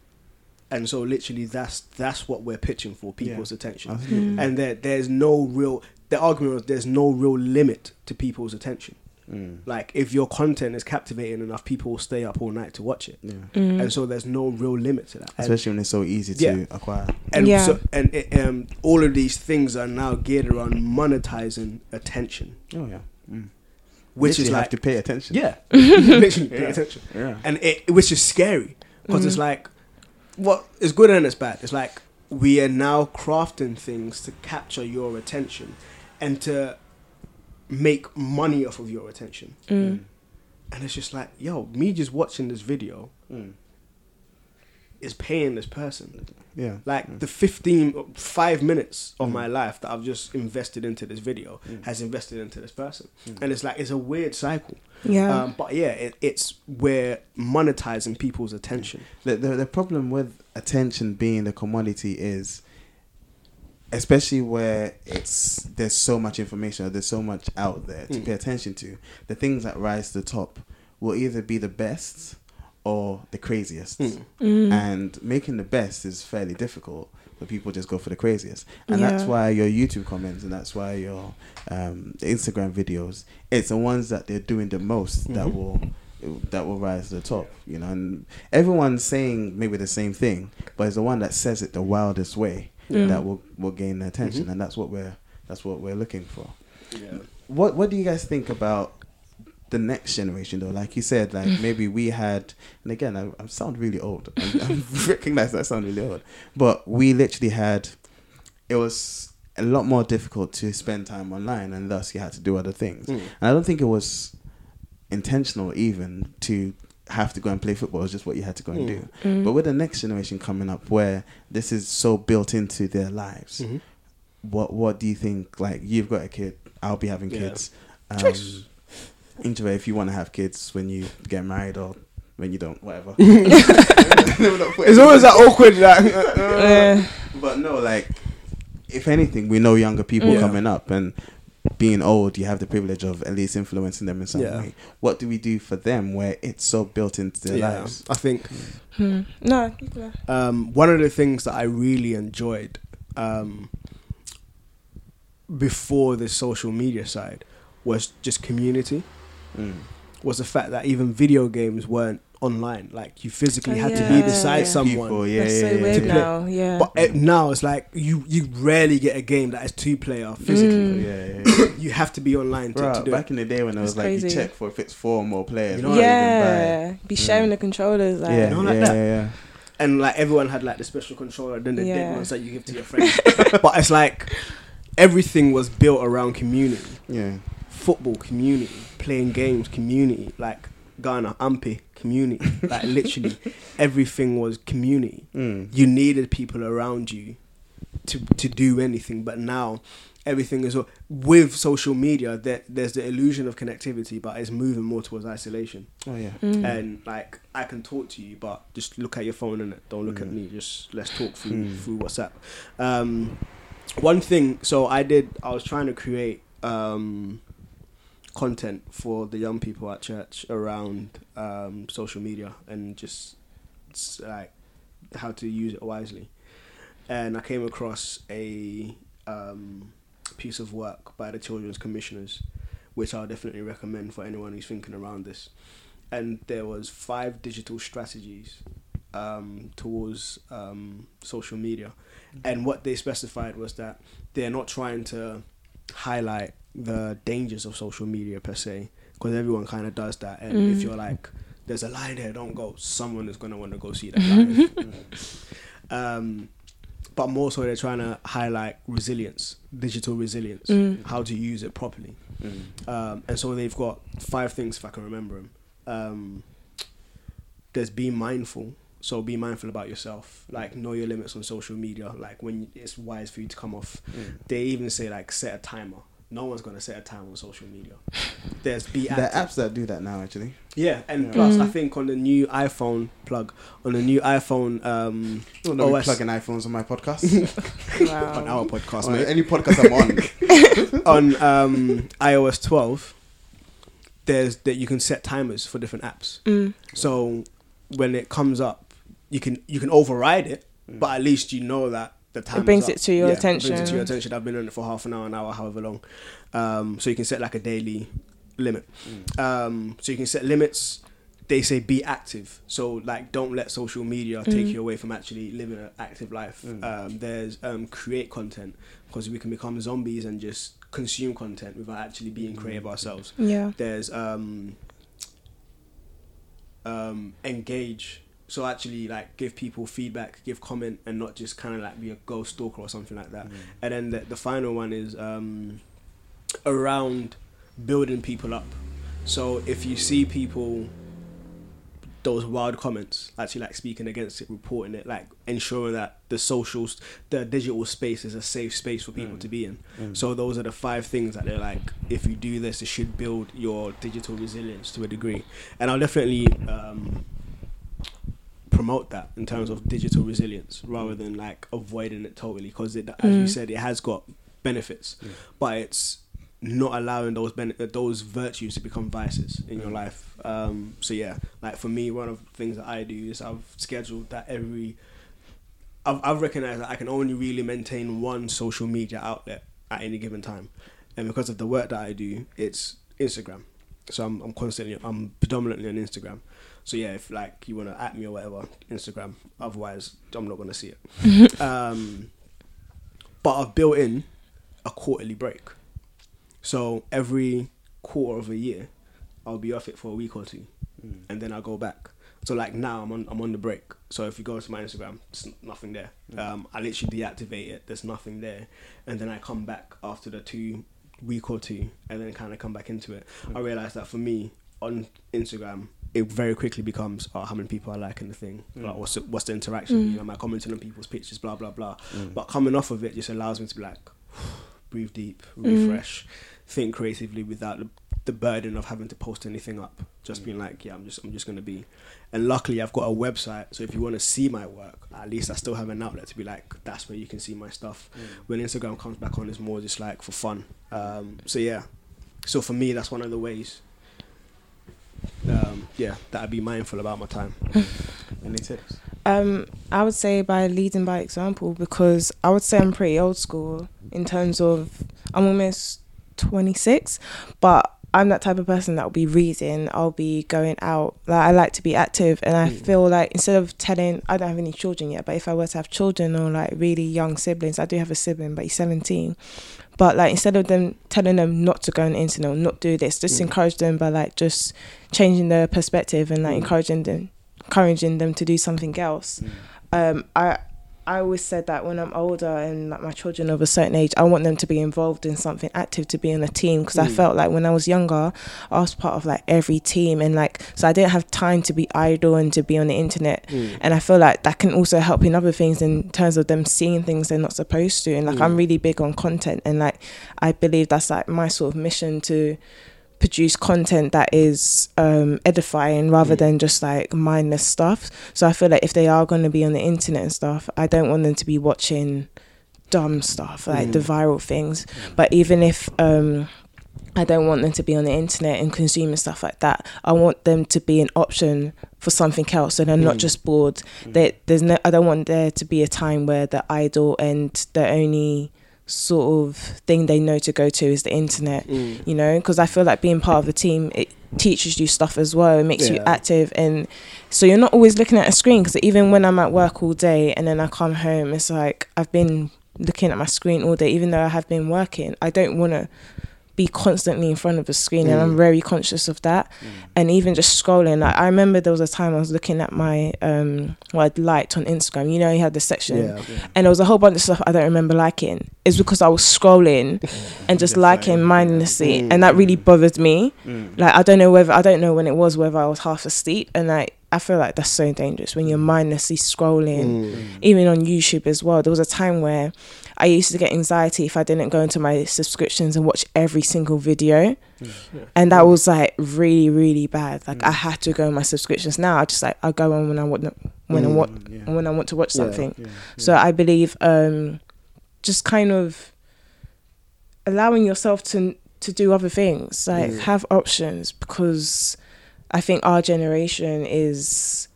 and so literally that's that's what we're pitching for people's Yeah. attention, Mm. and there there's no real. The argument was there's no real limit to people's attention. Mm. Like if your content is captivating enough, people will stay up all night to watch it, yeah Mm. and so there's no real limit to that. And, especially when it's so easy to Yeah. acquire and Yeah. so and it, um, all of these things are now geared around monetizing attention, oh yeah mm. Which Literally is have to pay attention yeah, literally pay Yeah. attention, yeah and it which is scary because it's Mhm. like what is good and it's bad. It's like we are now crafting things to capture your attention and to make money off of your attention. Mm. And it's just like, yo, me just watching this video Mm. Is paying this person. yeah Like Mm. the 15, five minutes of Mm. my life that I've just invested into this video Mm. has invested into this person. Mm. And it's like, it's a weird cycle. Yeah. Um, but yeah, it, it's we're monetizing people's attention. the, the the problem with attention being the commodity is especially where it's there's so much information there's so much out there to Mm. pay attention to the things that rise to the top will either be the best or the craziest Mm. Mm. and making the best is fairly difficult but people just go for the craziest and that's why your youtube comments and that's why your um, instagram videos it's the ones that they're doing the most that Mhm. will that will rise to the top you know and everyone's saying maybe the same thing but it's the one that says it the wildest way Mm. that will will gain the attention Mhm. and that's what we're that's what we're looking for Yeah. what what do you guys think about the next generation though like you said like maybe we had and again i, I sound really old i, I recognize that I sound really old but we literally had it was a lot more difficult to spend time online and thus you had to do other things Mm. and i don't think it was intentional even to have to go and play football. It's just what you had to go and Mm. do. Mm. But with the next generation coming up, where this is so built into their lives, Mhm. what what do you think? Like you've got a kid, I'll be having Yeah. kids. Um, Choice. Inktrovert, if you want to have kids when you get married or when you don't, whatever. It's always that awkward. Like, Uh, But no, like if anything, we know younger people Yeah. coming up and being old, you have the privilege of at least influencing them in some Yeah. way. What do we do for them where it's so built into their yeah, lives? I think hmm. No, um, one of the things that I really enjoyed um, before the social media side was just community. Mm. Was the fact that even video games weren't online. Like you physically Oh, had to be beside Yeah. someone. People, yeah, That's yeah, so yeah. weird To now. Yeah. But eh, now it's like you you rarely get a game that is two player physically. Mm. Yeah, yeah, yeah. You have to be online to, Bruh, to do back it. in the day when it was It's like you check for if it's four or more players. You know before you yeah, be sharing Mm. the controllers. Like, buy. Yeah, know, like yeah, that. yeah, yeah. And like everyone had like the special controller, then the Yeah. dead ones that you give to your friends. but it's like everything was built around community. Yeah. Football community, playing games community, like Ghana, Ampe community, like literally everything was community. Mm. You needed people around you to to do anything, but now everything is with social media. There, there's the illusion of connectivity, but it's moving more towards isolation. Oh yeah. Mm. And like I can talk to you, but just look at your phone and don't look at Mm. me. Just let's talk through Mm. through WhatsApp. Um, one thing, so I did. I was trying to create um, content for the young people at church around um, social media and just like how to use it wisely. And I came across a um, piece of work by the children's commissioners, which I'll definitely recommend for anyone who's thinking around this. And there was five digital strategies um, towards um, social media, and what they specified was that they're not trying to highlight the dangers of social media per se, because everyone kind of does that. And if Mm. you're like, "There's a line there, don't go," someone is gonna want to go see that live. um, but more so, they're trying to highlight resilience, digital resilience, Mm. how to use it properly. Mm. Um, and so they've got five things if I can remember them. Um, there's being mindful. So be mindful about yourself. Like know your limits on social media. Like when it's wise for you to come off. Mm. They even say like set a timer. No one's gonna set a time on social media. There's be There are apps that do that now, actually. Yeah, and Yeah. plus I Mm. think on the new iPhone plug, on the new iPhone um, Oh, no, OS. plugging iPhones on my podcast. on our podcast, on mate. any podcast I'm on. on um, iOS 12, there's that you can set timers for different apps. Mm. So when it comes up, you can you can override it, Mm. but at least you know that the time brings it to your It brings it to your attention. I've been on it for half an hour, an hour, however long. Um, so you can set like a daily limit. Mm. Um, so you can set limits. They say be active. So like, don't let social media take Mm. you away from actually living an active life. Mm. Um, there's um, create content because we can become zombies and just consume content without actually being creative ourselves. Yeah. There's um, um, engage. So actually, like, give people feedback, give comment, and not just kind of like be a ghost stalker or something like that. Mm. And then the, the final one is um, around building people up. So if you see people, those wild comments, actually like speaking against it, reporting it, like ensuring that the socials, the digital space is a safe space for people Mm. to be in. Mm. So those are the five things that they're like. If you do this, it should build your digital resilience to a degree. And I'll definitely um, promote that in terms of digital resilience rather than like avoiding it totally. Because it, as you Mm. said, it has got benefits, Yeah. but it's not allowing those ben- those virtues to become vices in your Mm. life. Um, so yeah, like for me, one of the things that I do is I've scheduled that every. I've, I've recognized that I can only really maintain one social media outlet at any given time, and because of the work that I do, it's Instagram. So I'm, I'm constantly, I'm predominantly on Instagram. So yeah, if like you wanna at me or whatever, Instagram. Otherwise, I'm not gonna see it. um, but I've built in a quarterly break. So every quarter of a year, I'll be off it for a week or two, Mm. and then I'll go back. So like now, I'm on I'm on the break. So if you go to my Instagram, there's nothing there. Um, I literally deactivate it. There's nothing there, and then I come back after the two week or two, and then kind of come back into it. I realized that for me, on Instagram, it very quickly becomes oh, how many people are liking the thing, mm. like what's the, what's the interaction? Mm. You know, am I commenting on people's pictures, blah blah blah. Mm. But coming off of it just allows me to be like, breathe deep, refresh, think creatively without the, the burden of having to post anything up. Just being like, yeah, I'm just I'm just gonna be. And luckily, I've got a website, so if you want to see my work, at least I still have an outlet to be like, that's where you can see my stuff. When Instagram comes back on, it's more just like for fun. Um, so yeah, so for me, that's one of the ways. Um, yeah, that I'd be mindful about my time. Any tips? Um, I would say by leading by example because I would say I'm pretty old school in terms of I'm almost 26, but I'm that type of person that will be reading. I'll be going out. Like I like to be active, and I feel like instead of telling, I don't have any children yet, but if I were to have children or like really young siblings, I do have a sibling, but he's 17. But like instead of them telling them not to go on the internet or not do this, just mm. encourage them by like just changing their perspective and like mm. encouraging them, encouraging them to do something else. Mm. Um, I I always said that when I'm older and like my children of a certain age, I want them to be involved in something active, to be in a team. Because I mm. felt like when I was younger, I was part of like every team, and like so I didn't have time to be idle and to be on the internet. Mm. And I feel like that can also help in other things in terms of them seeing things they're not supposed to. And like I'm mm. really big on content, and like I believe that's like my sort of mission to produce content that is um, edifying rather mm. than just like mindless stuff. So I feel like if they are going to be on the internet and stuff, I don't want them to be watching dumb stuff like the mm. viral things. Mm. But even if um, I don't want them to be on the internet and consuming stuff like that, I want them to be an option for something else, so they're not just bored. They, there's no, I don't want there to be a time where they're idle and the only sort of thing they know to go to is the internet mm. you know? Because i feel like being part of a team it teaches you stuff as well. It makes you active and so you're not always looking at a screen because even when i'm at work all day and then i come home it's like i've been looking at my screen all day even though i have been working i don't want to be constantly in front of a screen and i'm mm. very conscious of that. Mm. And even just scrolling like i remember there was a time i was looking at my um what i'd liked on instagram. You know you had the section. Yeah. and there was a whole bunch of stuff I don't remember liking. It's because I was scrolling and just liking mindlessly, and that really mm. bothered me. Like I don't know whether I don't know when it was whether I was half asleep, and like I feel like that's so dangerous when you're mindlessly scrolling, even on YouTube as well. There was a time where I used to get anxiety if I didn't go into my subscriptions and watch every single video. And that was like really, really bad. Like I had to go on my subscriptions. Now I just like I go on when I want when I want yeah. when I want to watch Yeah. something. Yeah. So I believe um, just kind of allowing yourself to to do other things, like have options, because I think our generation is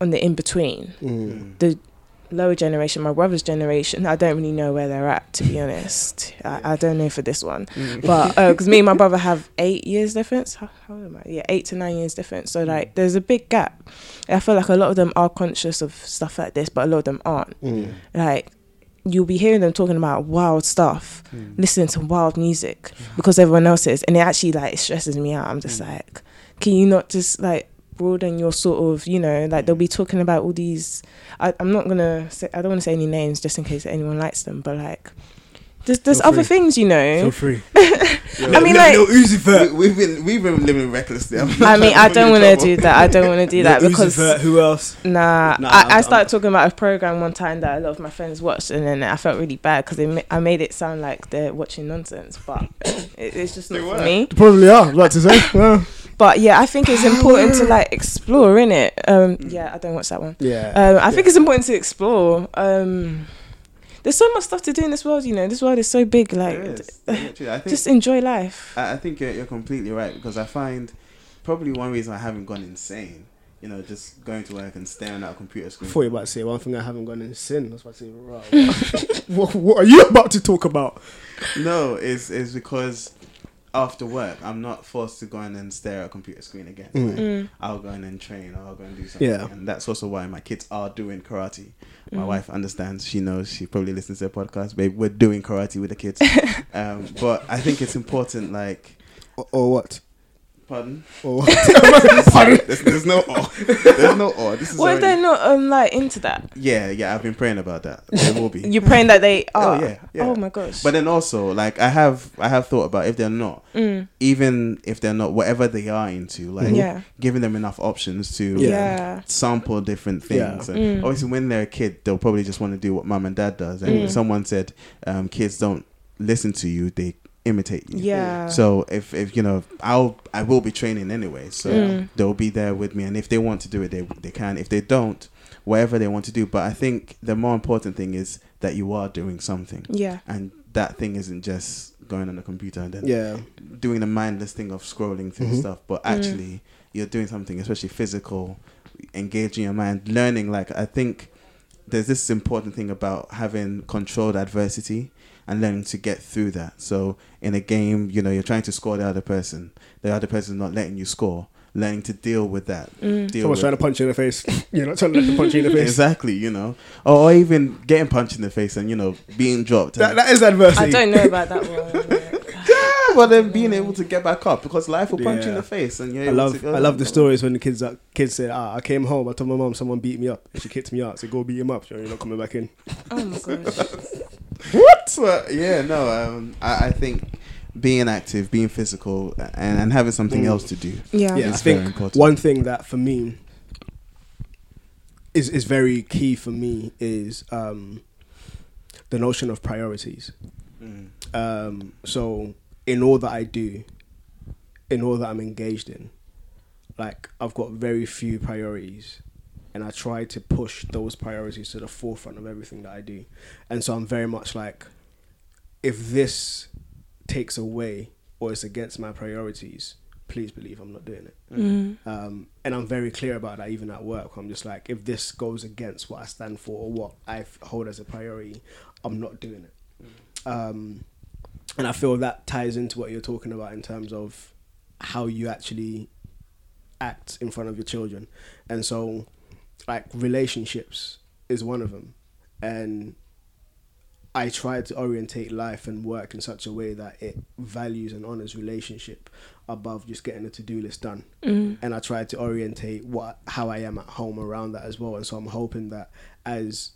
on the in between. Mm. The lower generation, my brother's generation, I don't really know where they're at, to be honest. I, I don't know for this one, mm. but uh, because me and my brother have eight years difference. How, how old am I? Yeah, eight to nine years difference. So mm. like, there's a big gap. I feel like a lot of them are conscious of stuff like this, but a lot of them aren't. Mm. Like, you'll be hearing them talking about wild stuff, Mm. listening to wild music mm. because everyone else is, and it actually like it stresses me out. I'm just like, can you not just like broaden your sort of, you know, like they'll be talking about all these. I, I'm not gonna say I don't want to say any names just in case anyone likes them, but like. There's, there's Feel other free. things, you know. Feel free. I mean, like, we, we've been we've been living recklessly. I'm I mean, I don't want to do that. I don't want to do that Lil Uzi because Vert, who else? Nah, Nah, I, I'm- I started talking about a program one time that a lot of my friends watched, and then I felt really bad because ma- I made it sound like they're watching nonsense, but it, it's just not for were. me. Probably are. I'd like to say. Yeah. But yeah, I think it's important to like explore in it. Um, yeah, I don't watch that one. Yeah. Um, I think it's important to explore. Um, there's so much stuff to do in this world. You know, this world is so big. Like, There is. Literally, I think just enjoy life. I, I think you're, you're completely right because I find probably one reason I haven't gone insane. You know, just going to work and staring at a computer screen. Before you were about to say one thing I haven't gone in sin, I was about to say, right, what, what are you about to talk about? No, it's it's because after work I'm not forced to go in and stare at a computer screen again. Mm. Like, Mm. I'll go in and train or I'll go and do something. Yeah. And that's also why my kids are doing karate. My Mm. wife understands. She knows. She probably listens to the podcast. Babe, we're doing karate with the kids. um, but I think it's important, like Or, or what? Pardon? Or There's, there's no or. There's no or. This is What if already- they're not um like into that? Yeah, yeah. I've been praying about that. There will be. You're praying that they Oh, are. yeah, yeah. Oh my gosh. But then also, like I have, I have thought about if they're not, Mm. even if they're not, whatever they are into, like Yeah. giving them enough options to Yeah. Yeah. sample different Yeah. things. And Mm. obviously, when they're a kid, they'll probably just want to do what mum and dad does. And Mm. someone said, um, "Kids don't listen to you; they imitate you." Yeah. So if, if you know, I'll I will be training anyway, so Mm. they'll be there with me, and if they want to do it, they they can. If they don't, whatever they want to do. But I think the more important thing is that you are doing something, Yeah. and that thing isn't just going on the computer and then yeah, doing the mindless thing of scrolling through Mhm. stuff, but Mm. actually you're doing something, especially physical, engaging your mind, learning. Like I think there's this important thing about having controlled adversity and learning to get through that. So in a game, you know, you're trying to score the other person, the other person's not letting you score. Learning to deal with that. Mm. Deal someone's with trying to punch you in the face. You're not trying to let them punch you in the face. exactly, you know, or, or even getting punched in the face and you know being dropped. That, that is adversity. I don't know about that one. Yeah, but then being able to get back up because life will punch you in the face, and you're I love to go I love the down. stories when the kids are, kids say, ah, I came home, I told my mom someone beat me up. And she kicked me out. so go beat him up. So you're not coming back in. oh my gosh. What? But yeah, no. Um, I, I think being active, being physical, and, and having something Mm. else to do. Yeah. Yeah, I It's very think important. one thing that for me is is very key for me is um, the notion of priorities. Mm. Um, so in all that I do, in all that I'm engaged in, like I've got very few priorities, and I try to push those priorities to the forefront of everything that I do. And so I'm very much like, if this takes away or is against my priorities, please believe I'm not doing it. Mm. Um, and I'm very clear about that even at work. I'm just like, if this goes against what I stand for or what I hold as a priority, I'm not doing it. Um, and I feel that ties into what you're talking about in terms of how you actually act in front of your children. And so, like, relationships is one of them. And I try to orientate life and work in such a way that it values and honors relationship above just getting a to-do list done Mm. and I try to orientate what how I am at home around that as well. And so I'm hoping that as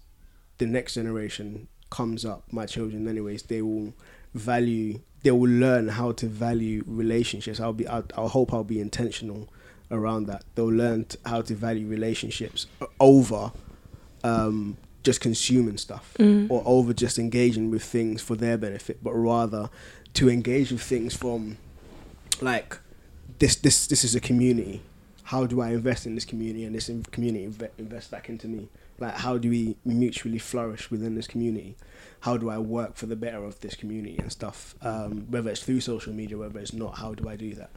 the next generation comes up, my children, anyways, they will value, they will learn how to value relationships. I'll be, I'll, I'll hope I'll be intentional around that. They'll learn t- how to value relationships over um, just consuming stuff Mm. or over just engaging with things for their benefit, but rather to engage with things from like this this this is a community. How do I invest in this community and this in- community inve- invest back into me? Like how do we mutually flourish within this community? How do I work for the better of this community and stuff? Um, whether it's through social media, whether it's not, how do I do that?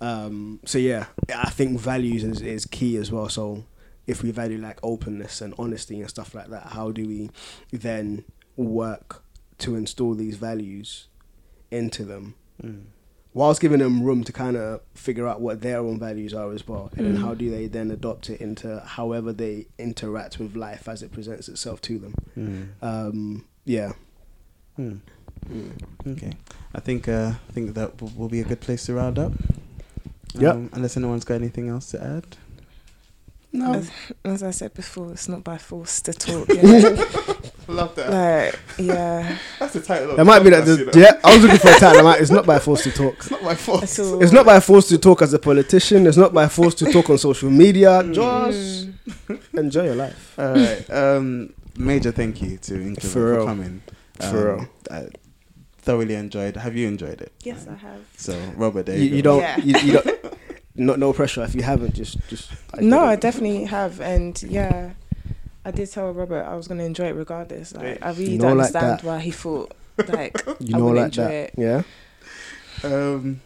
Um, so yeah, I think values is, is key as well. So if we value like openness and honesty and stuff like that, how do we then work to install these values into them Mm. Whilst giving them room to kind of figure out what their own values are as well and then Mm. how do they then adopt it into however they interact with life as it presents itself to them Mm. um, yeah Mm. Okay, I think uh, I think that will, will be a good place to round up. Yep. Um, unless anyone's got anything else to add. no As, as I said before, it's not by force to talk. Yeah. Love that. like, yeah. That's the title. that might be that the, yeah i was looking for a title like, it's not by force to talk It's not my fault. It's, all, it's not by force to talk as a politician it's not by force to talk on social media just Mm. enjoy your life All right. Um, major thank you to Inkling For for, real. coming. Um, For real. I thoroughly enjoyed. Have you enjoyed it? Yes, I have. So, Robert, there you, you, you don't Yeah. you, you don't not no pressure if you haven't just just I no, I definitely have, and yeah, I did tell Robert I was gonna enjoy it regardless. Like, I really You don't like understand that. why he thought like you I know would like enjoy that it. yeah Um,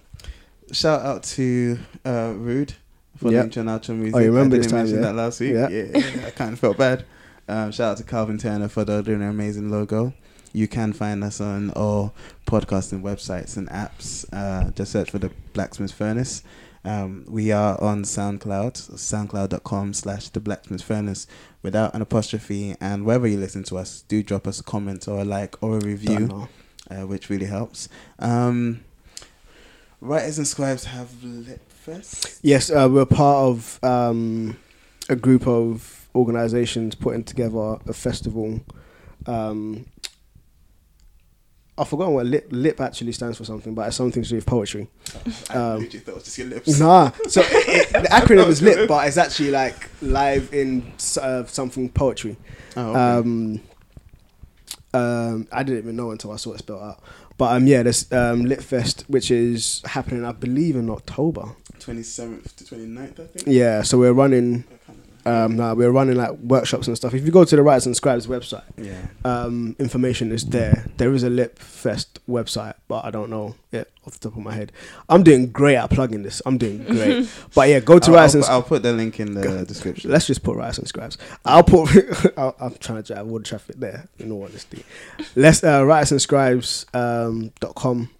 shout out to uh, Rude for Yeah. the intro and music. Oh, you remember I this didn't time, mention yeah? that last week. Yeah. Yeah, I kind of felt bad. Um, shout out to Calvin Turner for the, doing an amazing logo. You can find us on all podcasting websites and apps. Uh, just search for the Blacksmith Furnace. Um, we are on SoundCloud, soundcloud.com slash the Blacksmith Furnace without an apostrophe. And wherever you listen to us, do drop us a comment or a like or a review uh, which really helps. Um, writers and scribes have lit Fest. Yes, uh, we're part of um, a group of organisations putting together a festival. Um, I've forgotten what lip, lip actually stands for something, but it's something to do with poetry. I Um, literally thought it was just your lips. Nah, so it, the acronym is LIP, but it's actually like live in uh, something poetry. Oh, okay. Um, um, I didn't even know until I saw it spelled out. But um, yeah, there's um, Lit Fest, which is happening, I believe, in October. 27th to 29th, I think. Yeah, so we're running. I. Um, nah, we're running like workshops and stuff. If you go to the Writers and Scribes website, Yeah. um, information is there. There is a Lip Fest website, but I don't know it off the top of my head. I'm doing great at plugging this. I'm doing great. but yeah, go to I'll, Writers I'll, and put- I'll put the link in the description. Let's just put Writers and Scribes. I'll put. I'll, I'm trying to drive all the traffic there. In all honesty, let's uh, Writers and Scribes um, dot com.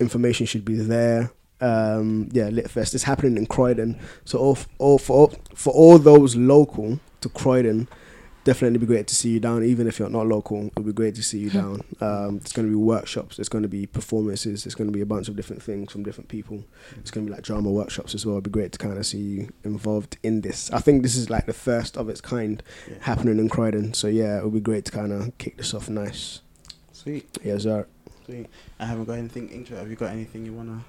Information should be there. Um, yeah, Litfest is happening in Croydon. So all, f- all for all, for all those local to Croydon, definitely be great to see you down. Even if you're not local, it'll be great to see you down. Um, there's going to be workshops. There's going to be performances. There's going to be a bunch of different things from different people. It's going to be like drama workshops as well. It'd be great to kind of see you involved in this. I think this is like the first of its kind Yeah. happening in Croydon. So yeah, it would be great to kind of kick this off nice. Sweet, Yeah, sir. sweet. I haven't got anything. Intro. Have you got anything you wanna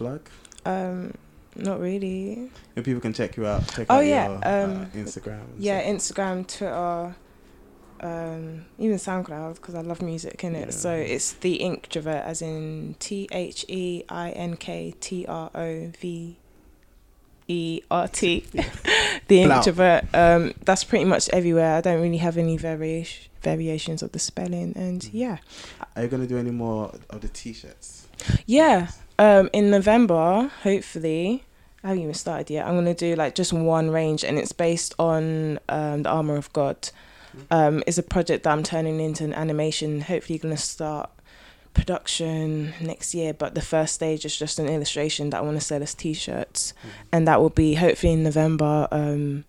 plug? Um, not really. If people can check you out, check Oh, out yeah, your uh, um, Instagram. Yeah, stuff. Instagram, Twitter, um, even SoundCloud because I love music in it. Yeah. So it's the Inktrovert, as in T H E I N K T R O V E R T. the Blow. Inktrovert. Um, that's pretty much everywhere. I don't really have any variation variations of the spelling, and Mhm. yeah, Are you gonna do any more of the t-shirts? yeah. Um, in November, hopefully. I haven't even started yet. I'm gonna do like just one range, and it's based on um, the armor of God. Um, it's a project that I'm turning into an animation. Hopefully, gonna start production next year. But the first stage is just an illustration that I want to sell as T-shirts, and that will be hopefully in November. Um,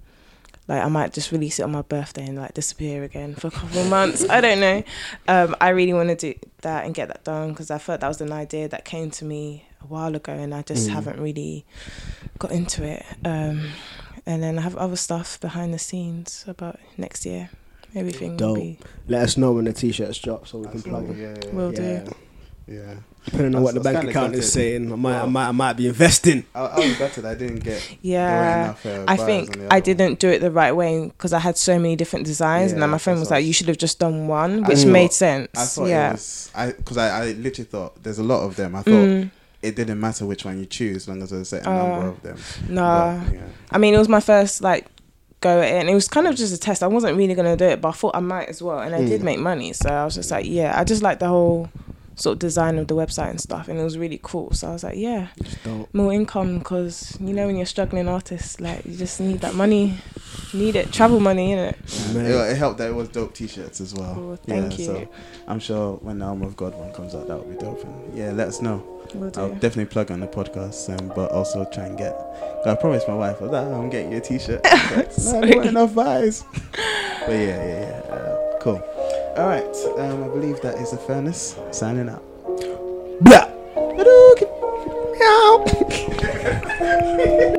like I might just release it on my birthday and like disappear again for a couple of months. I don't know. Um, I really want to do that and get that done because I thought that was an idea that came to me a while ago, and I just Mm. haven't really got into it. Um, and then I have other stuff behind the scenes about next year. Everything will Dope. be Let us know when the t-shirts drop so we can plug Absolutely, them. yeah, yeah. Will do. Yeah. yeah. Depending on I what the bank account is saying, I might, I might, I might be investing. I, I was gutted. I didn't get. Yeah. enough, uh, I think I didn't do it the right way because I had so many different designs, and then my friend was like, "You should have just done one," I which thought- made sense. I thought yeah. it was. I because I, I literally thought there's a lot of them. I thought Mm, it didn't matter which one you choose, as long as there's a certain Uh, number of them. nah. But, yeah. I mean, it was my first like go at it, and it was kind of just a test. I wasn't really gonna do it, but I thought I might as well, and I did Mm. make money. So I was just like, yeah, I just like the whole sort of design of the website and stuff, and it was really cool. So I was like, yeah, more income because you know when you're a struggling artist, like you just need that money, need it, travel money, innit? Yeah. It, it helped that it was dope t-shirts as well. Cool, thank yeah, you. So I'm sure when the Arm of God one comes out, that will be dope. And yeah, let us know. Will I'll definitely plug on the podcast, um, but also try and get. I promised my wife that I'm getting you a t-shirt. But, no, Sorry. there weren't enough buys. But yeah, yeah, yeah. Uh, cool. All right, um, I believe that is the furnace signing out. Blah. Meow.